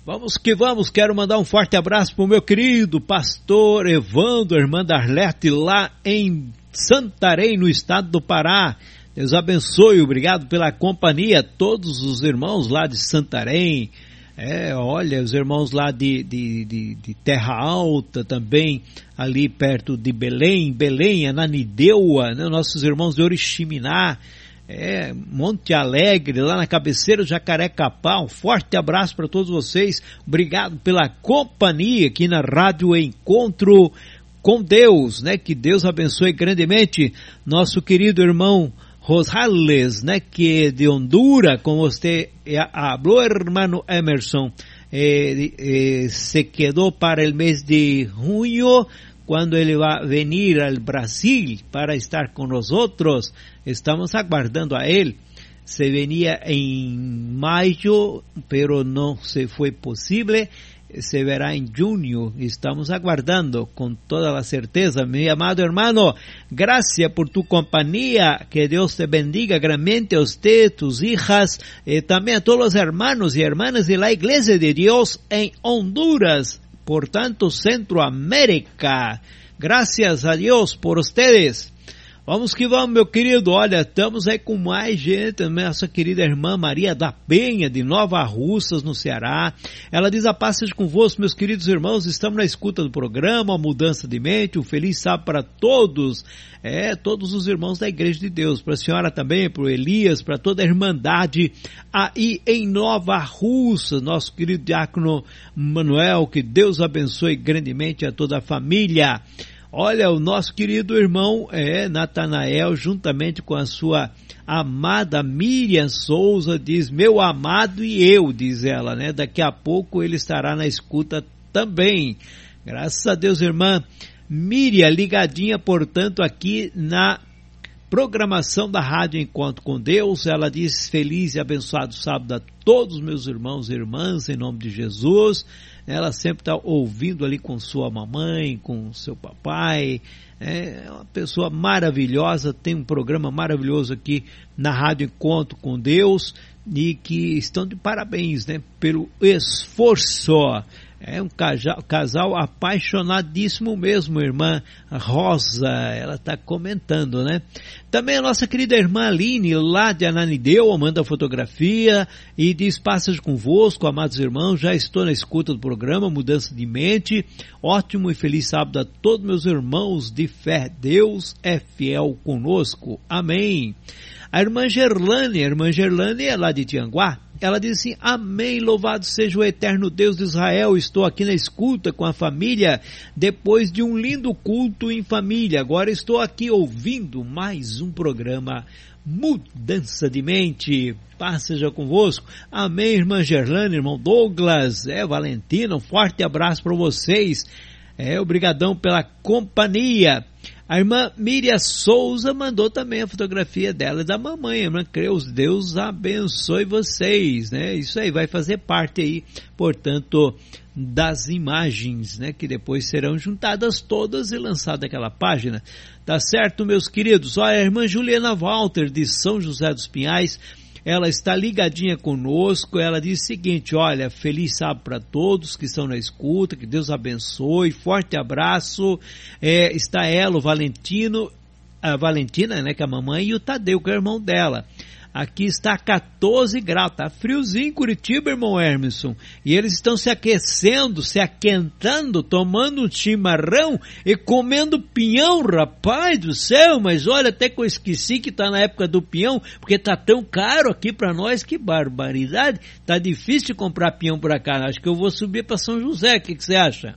Vamos que vamos, quero mandar um forte abraço para o meu querido pastor Evandro, irmã Darlete, lá em Santarém, no estado do Pará. Deus abençoe, obrigado pela companhia, todos os irmãos lá de Santarém. É, olha, os irmãos lá de, de, de, de Terra Alta também, ali perto de Belém, Belém, Ananideua, né, nossos irmãos de Oriximiná, é, Monte Alegre, lá na cabeceira do Jacarecapá. Um forte abraço para todos vocês. Obrigado pela companhia aqui na Rádio Encontro com Deus, né? Que Deus abençoe grandemente nosso querido irmão Rosales, né? Que é de Honduras, como você falou, hermano Emerson. Eh, eh, se quedou para o mês de junho quando ele vai vir ao Brasil para estar com nós outros, estamos aguardando a ele. Se venia em maio, pero não se foi possível. Se verá em junho. Estamos aguardando com toda a certeza. Meu amado hermano, graças por tu companhia. Que Deus te bendiga grandemente a você, tus hijas, e também a todos os hermanos e hermanas de la Iglesia de Deus em Honduras portanto, Centroamérica. Graças a Deus por ustedes. Vamos que vamos, meu querido. Olha, estamos aí com mais gente. Nossa querida irmã Maria da Penha, de Nova Russas, no Ceará. Ela diz a paz seja convosco, meus queridos irmãos. Estamos na escuta do programa, mudança de mente. Um feliz sábado para todos. É, todos os irmãos da Igreja de Deus. Para a senhora também, para o Elias, para toda a Irmandade aí em Nova Russa. Nosso querido diácono Manuel, que Deus abençoe grandemente a toda a família. Olha, o nosso querido irmão é Natanael, juntamente com a sua amada Miriam Souza, diz: Meu amado e eu, diz ela, né? Daqui a pouco ele estará na escuta também. Graças a Deus, irmã Miriam, ligadinha, portanto, aqui na programação da Rádio Encontro com Deus. Ela diz: Feliz e abençoado sábado a todos meus irmãos e irmãs, em nome de Jesus. Ela sempre está ouvindo ali com sua mamãe, com seu papai. É uma pessoa maravilhosa, tem um programa maravilhoso aqui na Rádio Encontro com Deus e que estão de parabéns, né, pelo esforço é um casal, casal apaixonadíssimo mesmo, irmã Rosa, ela está comentando, né? Também a nossa querida irmã Aline, lá de Ananideu, manda fotografia e diz, passas convosco, amados irmãos, já estou na escuta do programa, mudança de mente, ótimo e feliz sábado a todos meus irmãos de fé, Deus é fiel conosco, amém. A irmã Gerlane, a irmã Gerlane é lá de Tianguá, ela diz assim: Amém, louvado seja o eterno Deus de Israel. Estou aqui na escuta com a família depois de um lindo culto em família. Agora estou aqui ouvindo mais um programa Mudança de Mente. Paz seja convosco. Amém, irmã Gerlane, irmão Douglas, é Valentina. Um forte abraço para vocês. É, obrigadão pela companhia. A irmã Miriam Souza mandou também a fotografia dela da mamãe. A irmã Creus, Deus abençoe vocês, né? Isso aí vai fazer parte aí, portanto, das imagens, né? Que depois serão juntadas todas e lançada aquela página. Tá certo, meus queridos? Olha, a irmã Juliana Walter, de São José dos Pinhais, ela está ligadinha conosco. Ela diz o seguinte: olha, feliz sábado para todos que estão na escuta, que Deus abençoe. Forte abraço. É, está ela, o Valentino, a Valentina, né, que é a mamãe, e o Tadeu, que é o irmão dela. Aqui está 14 graus, tá friozinho em Curitiba, irmão Hermeson. E eles estão se aquecendo, se aquentando, tomando chimarrão e comendo pinhão, rapaz do céu. Mas olha, até que eu esqueci que está na época do pinhão, porque está tão caro aqui para nós, que barbaridade. Tá difícil comprar pinhão por cá. Acho que eu vou subir para São José, o que, você acha?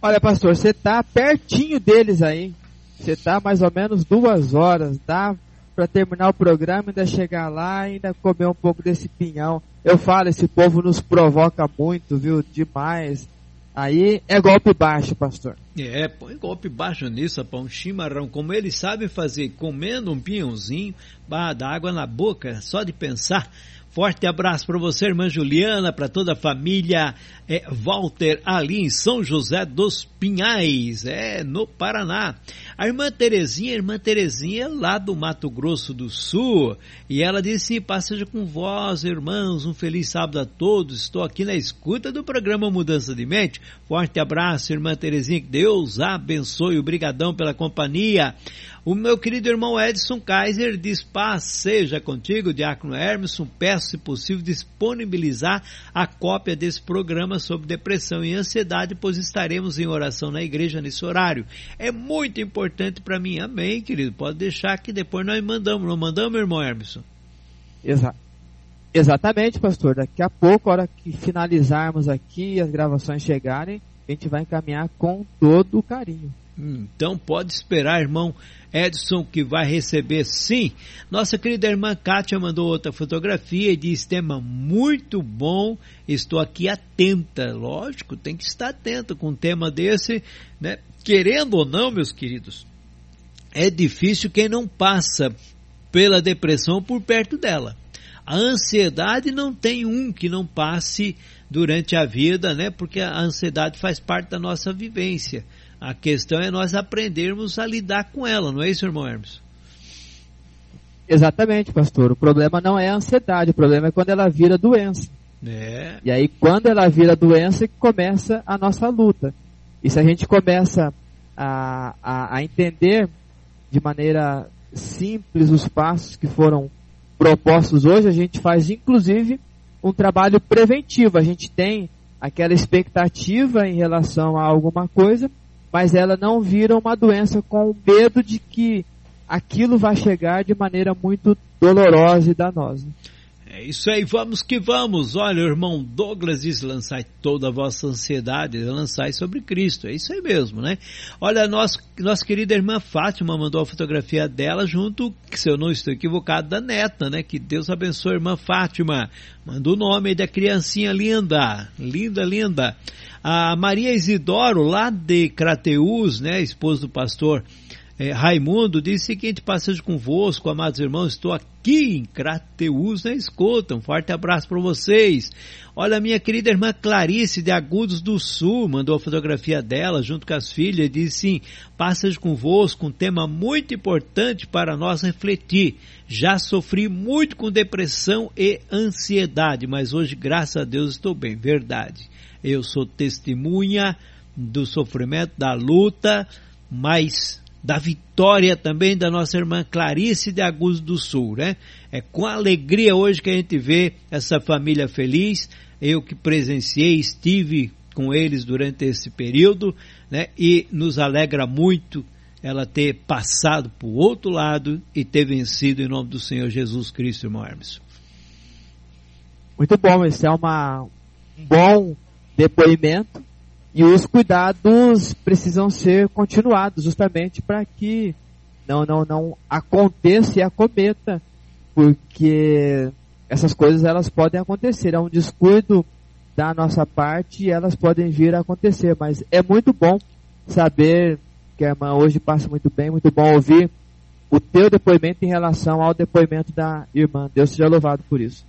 Olha, pastor, você tá pertinho deles aí. Você tá mais ou menos duas horas, dá para terminar o programa, ainda chegar lá e ainda comer um pouco desse pinhão. Eu falo, esse povo nos provoca muito, viu? Demais. Aí é golpe baixo, pastor. É, põe golpe baixo nisso, rapaz, um chimarrão. Como eles sabem fazer, comendo um pinhãozinho, barra da água na boca, só de pensar. Forte abraço para você, irmã Juliana, para toda a família é, Walter, ali em São José dos Pinhais, é, no Paraná. A irmã Terezinha, a irmã Terezinha, lá do Mato Grosso do Sul, e ela disse, passeja com vós, irmãos, um feliz sábado a todos, estou aqui na escuta do programa Mudança de Mente. Forte abraço, irmã Terezinha, que Deus abençoe, obrigadão pela companhia. O meu querido irmão Edson Kaiser diz: Paz seja contigo, Diácono Hermes. Peço, se possível, disponibilizar a cópia desse programa sobre depressão e ansiedade, pois estaremos em oração na igreja nesse horário. É muito importante para mim. Amém, querido. Pode deixar que depois nós mandamos. Não mandamos, irmão Hermes? Exa exatamente, pastor. Daqui a pouco, a hora que finalizarmos aqui e as gravações chegarem, a gente vai encaminhar com todo o carinho. Então pode esperar, irmão Edson, que vai receber sim. Nossa querida irmã Kátia mandou outra fotografia e diz: tema muito bom, estou aqui atenta. Lógico, tem que estar atento com um tema desse, né? Querendo ou não, meus queridos, é difícil quem não passa pela depressão por perto dela. A ansiedade não tem um que não passe durante a vida, né? Porque a ansiedade faz parte da nossa vivência. A questão é nós aprendermos a lidar com ela, não é isso, irmão Hermes? Exatamente, pastor. O problema não é a ansiedade, o problema é quando ela vira doença. É. E aí, quando ela vira doença, começa a nossa luta. E se a gente começa a, a, a entender de maneira simples os passos que foram propostos hoje, a gente faz inclusive um trabalho preventivo. A gente tem aquela expectativa em relação a alguma coisa mas ela não vira uma doença com medo de que aquilo vai chegar de maneira muito dolorosa e danosa. É isso aí, vamos que vamos. Olha, o irmão Douglas diz: lançai toda a vossa ansiedade, lançai sobre Cristo. É isso aí mesmo, né? Olha, nossa, nossa querida irmã Fátima mandou a fotografia dela junto, se eu não estou equivocado, da neta, né? Que Deus abençoe a irmã Fátima. Manda o nome da criancinha linda, linda, linda. A Maria Isidoro, lá de Crateus, né, esposa do pastor é, Raimundo, diz o seguinte, passejo convosco, amados irmãos, estou aqui em Crateus na escuta, um forte abraço para vocês. Olha, minha querida irmã Clarice de Agudos do Sul mandou a fotografia dela junto com as filhas e disse sim, passejo convosco, um tema muito importante para nós refletir. Já sofri muito com depressão e ansiedade, mas hoje, graças a Deus, estou bem, verdade eu sou testemunha do sofrimento, da luta, mas da vitória também da nossa irmã Clarice de Agudos do Sul, né? É com alegria hoje que a gente vê essa família feliz. Eu que presenciei, estive com eles durante esse período, né? E nos alegra muito ela ter passado para o outro lado e ter vencido em nome do Senhor Jesus Cristo, irmão Hermes. Muito bom, esse é uma, um bom depoimento e os cuidados precisam ser continuados justamente para que não, não, não aconteça e acometa, porque essas coisas elas podem acontecer, é um descuido da nossa parte e elas podem vir a acontecer, mas é muito bom saber que a irmã hoje passa muito bem, muito bom ouvir o teu depoimento em relação ao depoimento da irmã. Deus seja louvado por isso.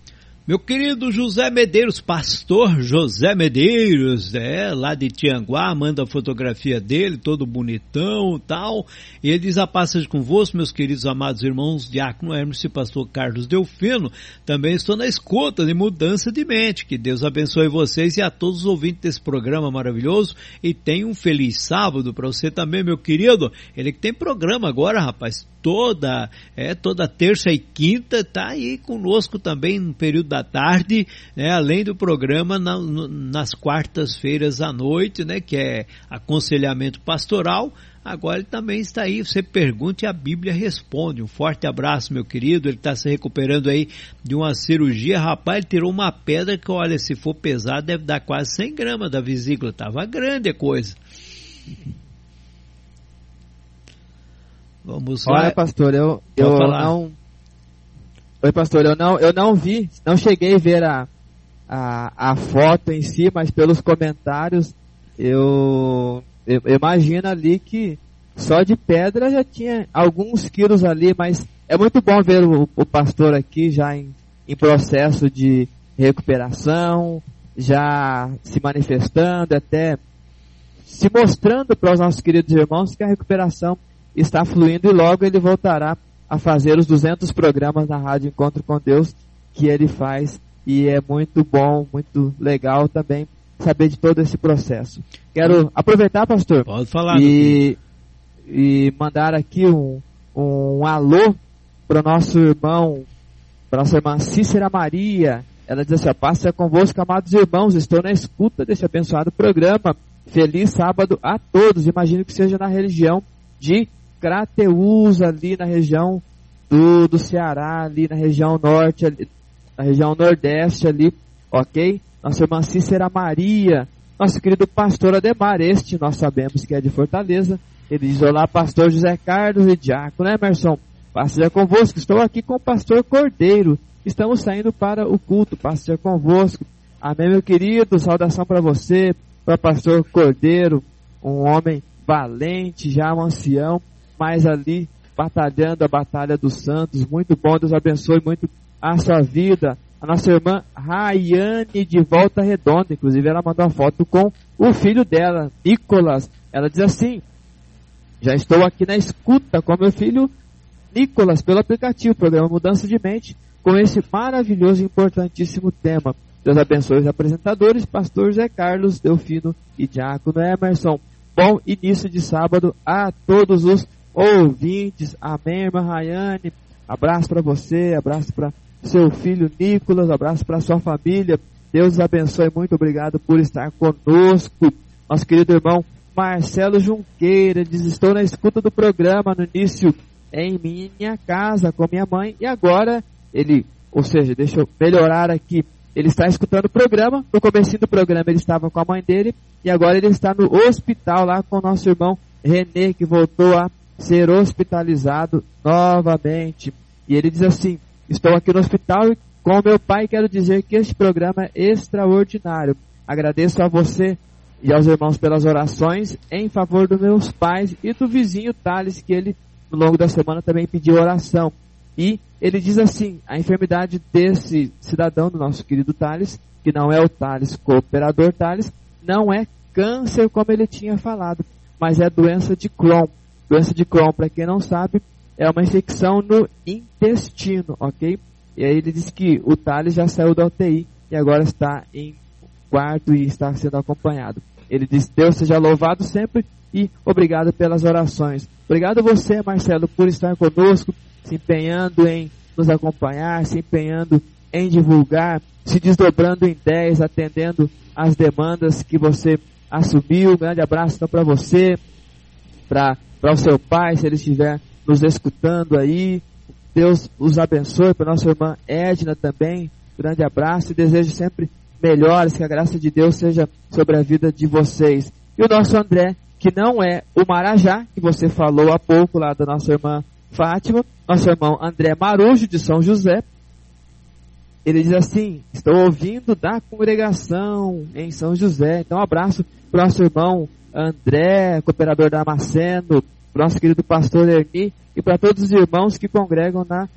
Meu querido José Medeiros, pastor José Medeiros, é, lá de Tianguá, manda a fotografia dele, todo bonitão tal. E ele diz a passagem convosco, meus queridos amados irmãos, Diácono Hermes e pastor Carlos Delfino. Também estou na escuta de mudança de mente. Que Deus abençoe vocês e a todos os ouvintes desse programa maravilhoso. E tenha um feliz sábado para você também, meu querido. Ele que tem programa agora, rapaz toda, é, toda terça e quinta, tá aí conosco também no período da tarde, né, além do programa na, nas quartas-feiras à noite, né, que é aconselhamento pastoral. Agora ele também está aí, você pergunta e a Bíblia responde. Um forte abraço, meu querido. Ele está se recuperando aí de uma cirurgia. Rapaz, ele tirou uma pedra que, olha, se for pesado, deve dar quase 100 gramas da vesícula. Tava grande a coisa. Vamos lá. Olha, pastor, eu, eu não, Oi, pastor, eu não, eu não vi, não cheguei a ver a, a, a foto em si, mas pelos comentários eu, eu, imagino ali que só de pedra já tinha alguns quilos ali, mas é muito bom ver o, o pastor aqui já em, em processo de recuperação, já se manifestando, até se mostrando para os nossos queridos irmãos que a recuperação está fluindo e logo ele voltará a fazer os 200 programas na Rádio Encontro com Deus que ele faz e é muito bom, muito legal também saber de todo esse processo. Quero aproveitar, pastor, Pode falar. e, e mandar aqui um, um alô para o nosso irmão, para nossa irmã Cícera Maria. Ela diz assim: é convosco, amados irmãos, estou na escuta desse abençoado programa. Feliz sábado a todos. Imagino que seja na região de Crateús, ali na região do, do Ceará, ali na região norte, ali, na região nordeste ali, ok? Nossa irmã Cícera Maria, nosso querido pastor Ademar, este nós sabemos que é de Fortaleza. Ele diz: Olá, pastor José Carlos e Diácono Emerson. Paz seja convosco. Estou aqui com o pastor Cordeiro. Estamos saindo para o culto. Paz seja convosco. Amém, meu querido. Saudação para você, para pastor Cordeiro, um homem valente, já um ancião, mas ali batalhando a batalha dos santos. Muito bom. Deus abençoe muito a sua vida. A nossa irmã Rayane de Volta Redonda, inclusive ela mandou uma foto com o filho dela, Nicolas. Ela diz assim: Já estou aqui na escuta com meu filho Nicolas pelo aplicativo, programa Mudança de Mente, com esse maravilhoso e importantíssimo tema. Deus abençoe os apresentadores, pastor Zé Carlos, Delfino e Diácono Emerson. Bom início de sábado a todos os ouvintes. Amém, irmã Rayane. Abraço para você, abraço para seu filho Nicolas, abraço para sua família. Deus abençoe, muito obrigado por estar conosco. Nosso querido irmão Marcelo Junqueira diz: Estou na escuta do programa no início em minha casa com minha mãe e agora ele, ou seja, deixa eu melhorar aqui. Ele está escutando o programa, no começo do programa ele estava com a mãe dele e agora ele está no hospital lá com o nosso irmão Renê, que voltou a ser hospitalizado novamente. E ele diz assim: Estou aqui no hospital e com meu pai quero dizer que este programa é extraordinário. Agradeço a você e aos irmãos pelas orações em favor dos meus pais e do vizinho Thales, que ele no longo da semana também pediu oração. E ele diz assim: a enfermidade desse cidadão, do nosso querido Thales, que não é o Thales, cooperador Thales, não é câncer como ele tinha falado, mas é doença de Crohn. Doença de Crohn, para quem não sabe, é uma infecção no intestino, ok? E aí ele diz que o Thales já saiu da UTI e agora está em quarto e está sendo acompanhado. Ele diz: Deus seja louvado sempre e obrigado pelas orações. Obrigado você, Marcelo, por estar conosco, se empenhando em nos acompanhar, se empenhando em divulgar, se desdobrando em 10, atendendo as demandas que você assumiu. Um grande abraço então para você, para o seu pai, se ele estiver nos escutando aí. Deus os abençoe, para nossa irmã Edna também. Grande abraço e desejo sempre melhores, que a graça de Deus seja sobre a vida de vocês. E o nosso André, que não é o Marajá, que você falou há pouco lá da nossa irmã Fátima, nosso irmão André Marujo de São José. Ele diz assim: Estou ouvindo da congregação em São José. Então, um abraço para o nosso irmão André, cooperador da Maceno, para o nosso querido pastor Erni e para todos os irmãos que congregam na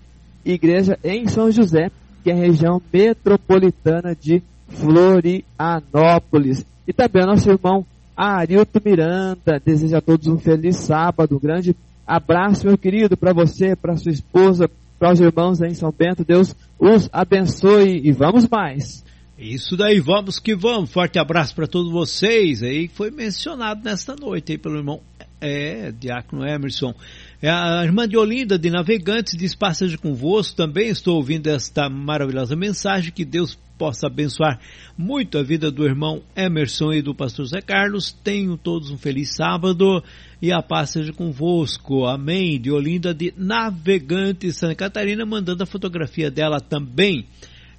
igreja em São José, que é a região metropolitana de Florianópolis. E também o nosso irmão Arilto Miranda deseja a todos um feliz sábado, um grande abraço, meu querido, para você, para sua esposa, para os irmãos em São Bento. Deus os abençoe e vamos mais. Isso daí, vamos que vamos. Forte abraço para todos vocês aí, que foi mencionado nesta noite aí pelo irmão é, Diácono Emerson. É a irmã de Olinda, de Navegantes, diz passagem convosco. Também estou ouvindo esta maravilhosa mensagem. Que Deus possa abençoar muito a vida do irmão Emerson e do pastor Zé Carlos. Tenham todos um feliz sábado e a paz seja convosco. Amém. De Olinda, de Navegantes, Santa Catarina, mandando a fotografia dela também.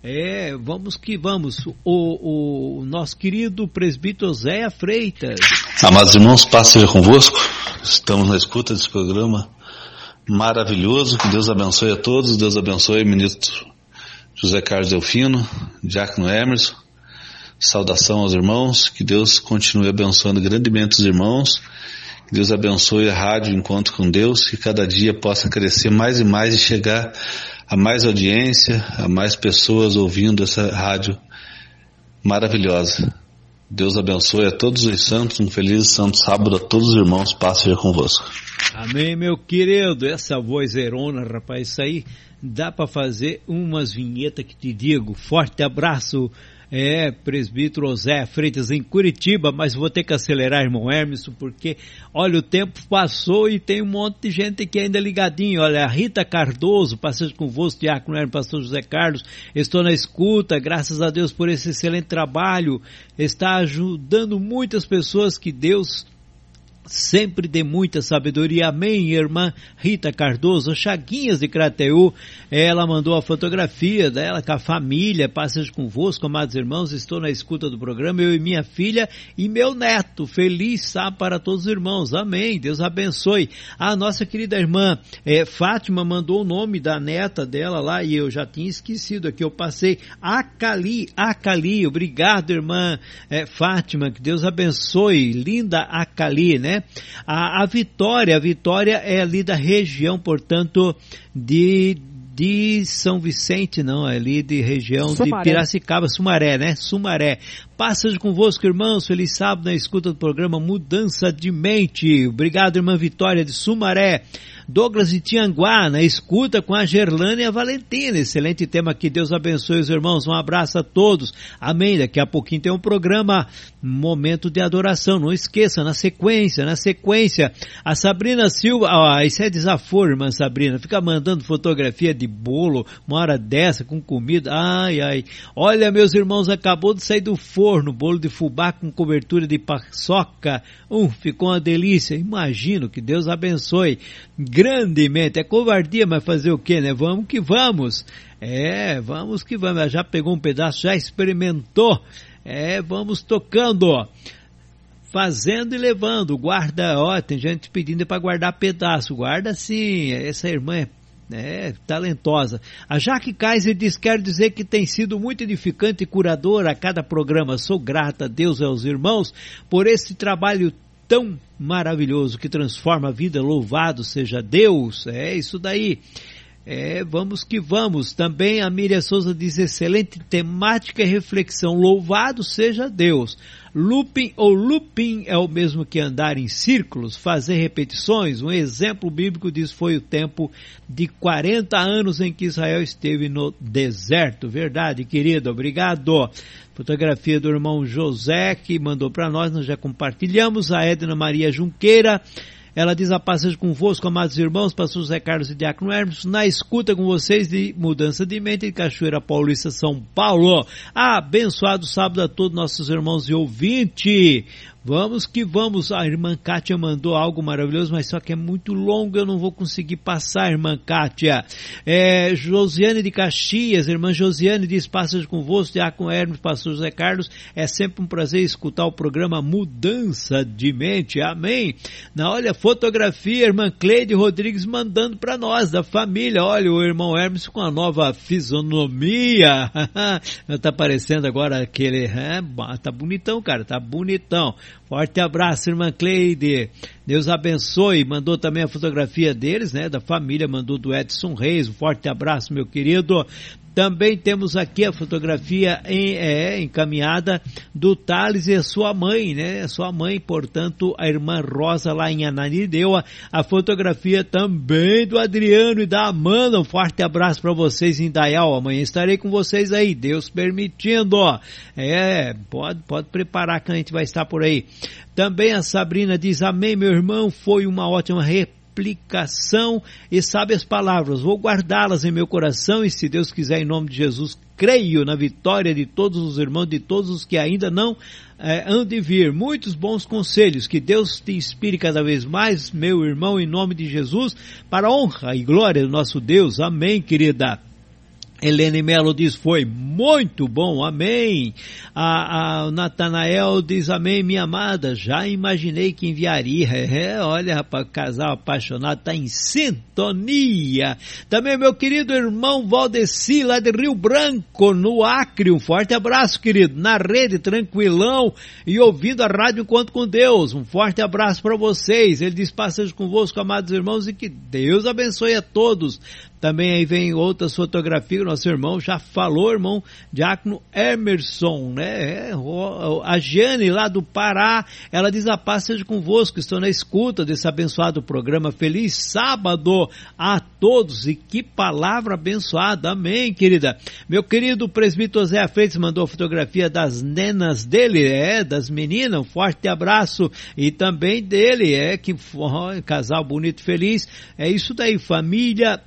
É, vamos que vamos. O, o nosso querido presbítero Zé Freitas. Amados irmãos, paz seja convosco. Estamos na escuta desse programa maravilhoso. Que Deus abençoe a todos. Deus abençoe o ministro José Carlos Delfino, Diácono Emerson. Saudação aos irmãos. Que Deus continue abençoando grandemente os irmãos. Que Deus abençoe a rádio Encontro com Deus. Que cada dia possa crescer mais e mais e chegar a mais audiência, a mais pessoas ouvindo essa rádio maravilhosa. Deus abençoe a todos os santos, um feliz santo sábado a todos os irmãos, paz seja convosco. Amém, meu querido, essa voz erona, rapaz, isso aí dá para fazer umas vinhetas que te digo. Forte abraço, é, presbítero José Freitas em Curitiba, mas vou ter que acelerar, irmão Hermes, porque, olha, o tempo passou e tem um monte de gente aqui ainda ligadinho. Olha, a Rita Cardoso, passeio convosco, Diácono Hermes, pastor José Carlos, estou na escuta, graças a Deus por esse excelente trabalho, está ajudando muitas pessoas que Deus sempre de muita sabedoria. Amém, irmã Rita Cardoso, Chaguinhas de Crateú. Ela mandou a fotografia dela com a família. Passagem convosco, amados irmãos. Estou na escuta do programa, eu e minha filha e meu neto. Feliz sábado para todos os irmãos. Amém. Deus abençoe. A nossa querida irmã é, Fátima mandou o nome da neta dela lá e eu já tinha esquecido aqui. Eu passei Acali, Acali. Obrigado, irmã é, Fátima. Que Deus abençoe. Linda Acali, né? A, a Vitória, a Vitória é ali da região, portanto, de de São Vicente, não, é ali de região Sumaré. de Piracicaba, Sumaré, né? Sumaré. Passagem convosco, irmãos. Feliz sábado na escuta do programa Mudança de Mente. Obrigado, irmã Vitória de Sumaré. Douglas de Tianguá, na escuta com a Gerlane e a Valentina. Excelente tema que Deus abençoe os irmãos. Um abraço a todos. Amém. Daqui a pouquinho tem um programa Momento de Adoração. Não esqueça, na sequência, na sequência, a Sabrina Silva, ah, isso é desaforo, irmã Sabrina. Fica mandando fotografia de bolo, uma hora dessa, com comida. Ai, ai. Olha, meus irmãos, acabou de sair do forno, bolo de fubá com cobertura de paçoca. Um, ficou uma delícia. Imagino que Deus abençoe grandemente. É covardia, mas fazer o que, né? Vamos que vamos. É, vamos que vamos. Já pegou um pedaço, já experimentou. É, vamos tocando. Fazendo e levando. Guarda, ó, tem gente pedindo para guardar pedaço. Guarda sim. Essa irmã é é, talentosa. A Jaque Kaiser diz: quero dizer que tem sido muito edificante e curadora a cada programa. Sou grata a Deus e aos irmãos por esse trabalho tão maravilhoso que transforma a vida. Louvado seja Deus. É isso daí. É, vamos que vamos. Também a Miriam Souza diz excelente temática e reflexão. Louvado seja Deus. Looping ou looping é o mesmo que andar em círculos, fazer repetições. Um exemplo bíblico diz foi o tempo de 40 anos em que Israel esteve no deserto. Verdade, querido. Obrigado. Fotografia do irmão José que mandou para nós, nós já compartilhamos. A Edna Maria Junqueira ela diz a passagem convosco, amados irmãos, pastor José Carlos e Diácono Hermes, na escuta com vocês de Mudança de Mente de Cachoeira Paulista, São Paulo. Abençoado sábado a todos nossos irmãos e ouvintes. Vamos que vamos. A irmã Kátia mandou algo maravilhoso, mas só que é muito longo, eu não vou conseguir passar, irmã Kátia. É, Josiane de Caxias, irmã Josiane diz, passas convosco, com Hermes, pastor José Carlos, é sempre um prazer escutar o programa Mudança de Mente, amém. Na olha, fotografia, irmã Cleide Rodrigues mandando para nós, da família, olha o irmão Hermes com a nova fisionomia, tá parecendo agora aquele, é, tá bonitão, cara, tá bonitão. Forte abraço, irmã Cleide. Deus abençoe. Mandou também a fotografia deles, né? Da família, mandou do Edson Reis. Um forte abraço, meu querido. Também temos aqui a fotografia em, é, encaminhada do Thales e sua mãe, né? Sua mãe, portanto, a irmã Rosa lá em Ananindeua. A fotografia também do Adriano e da Amanda. Um forte abraço para vocês em Dayal. Amanhã estarei com vocês aí, Deus permitindo. É, pode, pode preparar que a gente vai estar por aí. Também a Sabrina diz, amém, meu irmão, foi uma ótima reportagem aplicação e sabe as palavras. Vou guardá-las em meu coração e, se Deus quiser, em nome de Jesus, creio na vitória de todos os irmãos, de todos os que ainda não é, hão de vir. Muitos bons conselhos. Que Deus te inspire cada vez mais, meu irmão, em nome de Jesus, para a honra e glória do nosso Deus. Amém, querida. Helene Melo diz, foi muito bom, amém. A, a Natanael diz, amém, minha amada, já imaginei que enviaria. É, olha, rapaz, casal apaixonado está em sintonia. Também meu querido irmão Valdeci, lá de Rio Branco, no Acre, um forte abraço, querido, na rede, tranquilão, e ouvindo a rádio Enquanto com Deus. Um forte abraço para vocês. Ele diz, passagem convosco, amados irmãos, e que Deus abençoe a todos. Também aí vem outras fotografias, nosso irmão já falou, irmão Diácono Emerson, né? É, a Jane lá do Pará, ela diz a paz seja convosco, estou na escuta desse abençoado programa. Feliz sábado a todos e que palavra abençoada, amém, querida. Meu querido presbítero Zé Freitas mandou a fotografia das nenas dele, é, das meninas, um forte abraço e também dele, é, que casal bonito, feliz. É isso daí, família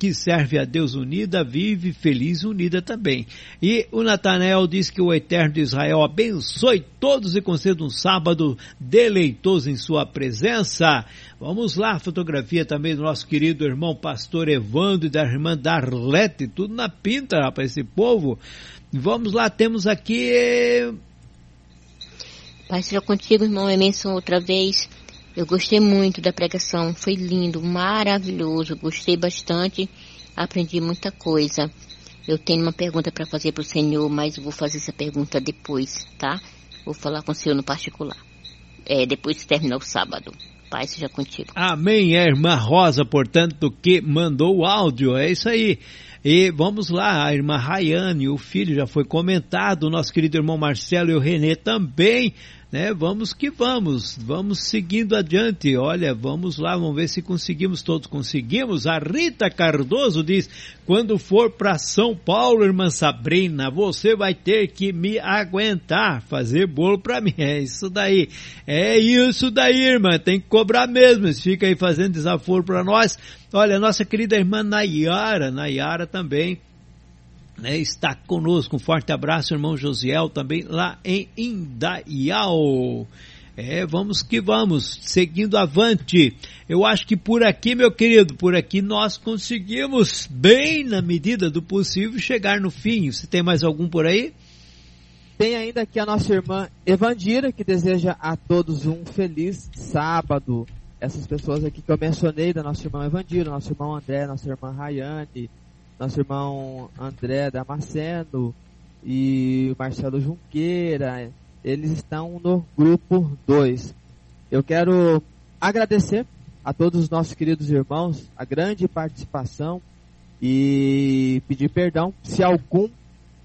que serve a Deus unida, vive feliz unida também. E o Natanael diz que o Eterno de Israel abençoe todos e conceda um sábado deleitoso em sua presença. Vamos lá, fotografia também do nosso querido irmão pastor Evandro e da irmã Darlete, tudo na pinta, rapaz, esse povo. Vamos lá, temos aqui... Pai seja contigo, irmão Emerson, outra vez. Eu gostei muito da pregação, foi lindo, maravilhoso, gostei bastante, aprendi muita coisa. Eu tenho uma pergunta para fazer para o Senhor, mas vou fazer essa pergunta depois, tá? Vou falar com o Senhor no particular. É, depois que terminar o sábado. Pai seja contigo. Amém, é a irmã Rosa, portanto, que mandou o áudio, é isso aí. E vamos lá, a irmã Rayane, o filho já foi comentado, o nosso querido irmão Marcelo e o Renê também né? Vamos que vamos, vamos seguindo adiante. Olha, vamos lá, vamos ver se conseguimos, todos conseguimos. A Rita Cardoso diz: quando for para São Paulo, irmã Sabrina, você vai ter que me aguentar, fazer bolo para mim. É isso daí, é isso daí, irmã. Tem que cobrar mesmo. Fica aí fazendo desaforo para nós. Olha, nossa querida irmã Nayara, Nayara também né, está conosco. Um forte abraço, irmão Josiel, também lá em Indaial. É, vamos que vamos, seguindo avante. Eu acho que por aqui, meu querido, por aqui nós conseguimos, bem na medida do possível, chegar no fim. Você tem mais algum por aí? Tem ainda aqui a nossa irmã Evandira, que deseja a todos um feliz sábado. Essas pessoas aqui que eu mencionei, da nossa irmã Evandira, nosso irmão André, nossa irmã Rayane, nosso irmão André Damasceno e Marcelo Junqueira, eles estão no grupo 2. Eu quero agradecer a todos os nossos queridos irmãos a grande participação e pedir perdão se algum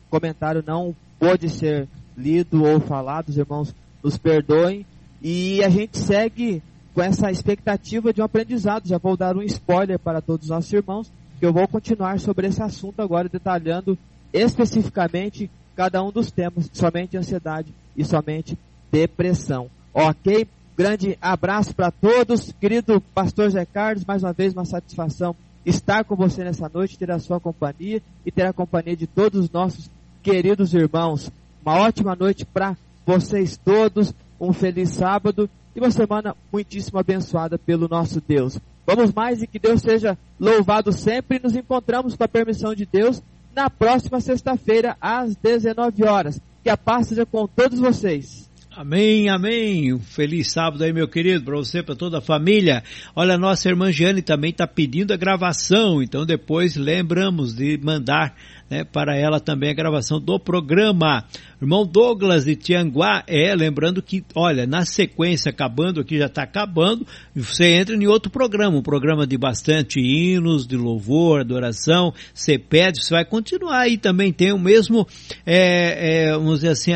comentário não pôde ser lido ou falado, os irmãos nos perdoem e a gente segue com essa expectativa de um aprendizado. Já vou dar um spoiler para todos os nossos irmãos eu vou continuar sobre esse assunto agora, detalhando especificamente cada um dos temas, somente ansiedade e somente depressão. Ok? Grande abraço para todos. Querido pastor Zé Carlos, mais uma vez uma satisfação estar com você nessa noite, ter a sua companhia e ter a companhia de todos os nossos queridos irmãos. Uma ótima noite para vocês todos, um feliz sábado e uma semana muitíssimo abençoada pelo nosso Deus. Vamos mais e que Deus seja louvado sempre. Nos encontramos com a permissão de Deus na próxima sexta-feira, às 19 horas. Que a paz seja com todos vocês. Amém, amém. Um feliz sábado aí, meu querido, para você, para toda a família. Olha, nossa irmã Jane também está pedindo a gravação, então depois lembramos de mandar né, para ela também a gravação do programa. Irmão Douglas de Tianguá, é, lembrando que, olha, na sequência, acabando aqui, já está acabando, você entra em outro programa, um programa de bastante hinos, de louvor, adoração, você pede, você vai continuar aí também, tem o mesmo, é, é, vamos dizer assim,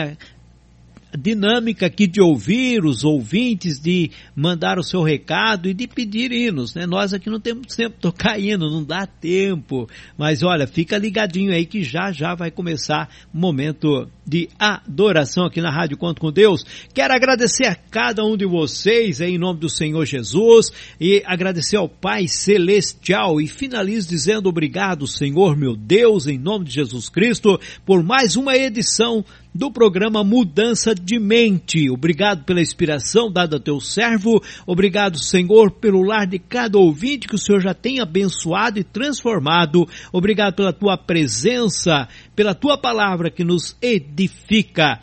dinâmica aqui de ouvir os ouvintes, de mandar o seu recado e de pedir hinos, né? Nós aqui não temos tempo de tocar hino, não dá tempo. Mas olha, fica ligadinho aí que já já vai começar o momento de adoração aqui na Rádio Conto com Deus. Quero agradecer a cada um de vocês em nome do Senhor Jesus e agradecer ao Pai Celestial e finalizo dizendo obrigado, Senhor meu Deus, em nome de Jesus Cristo, por mais uma edição do programa Mudança de Mente. Obrigado pela inspiração dada a teu servo. Obrigado, Senhor, pelo lar de cada ouvinte que o Senhor já tem abençoado e transformado. Obrigado pela tua presença, pela tua palavra que nos edifica.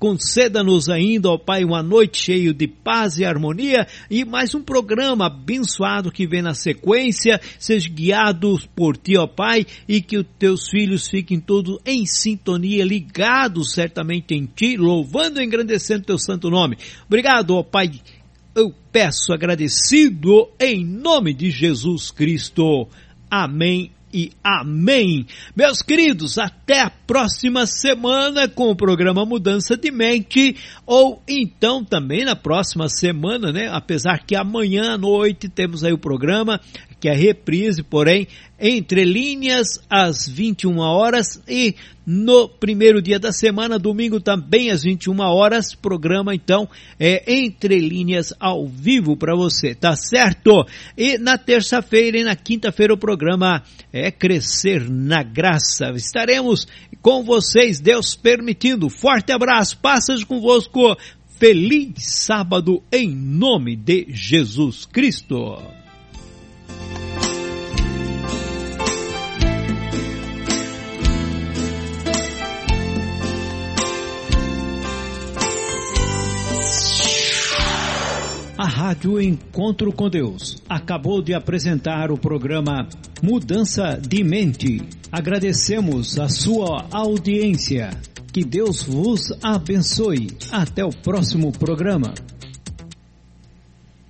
Conceda-nos ainda, ó Pai, uma noite cheia de paz e harmonia e mais um programa abençoado que vem na sequência. Seja guiados por Ti, ó Pai, e que os Teus filhos fiquem todos em sintonia, ligados certamente em Ti, louvando e engrandecendo Teu santo nome. Obrigado, ó Pai. Eu peço agradecido em nome de Jesus Cristo. Amém e amém. Meus queridos, até a próxima semana com o programa Mudança de Mente, ou então também na próxima semana, né? Apesar que amanhã à noite temos aí o programa, que é reprise, porém, entre linhas às 21 horas e no primeiro dia da semana, domingo também às 21 horas, programa então é entre linhas ao vivo para você, tá certo? E na terça-feira e na quinta-feira o programa é Crescer na Graça. Estaremos com vocês, Deus permitindo. Forte abraço, passas convosco. Feliz sábado em nome de Jesus Cristo. A Rádio Encontro com Deus acabou de apresentar o programa Mudança de Mente. Agradecemos a sua audiência. Que Deus vos abençoe. Até o próximo programa.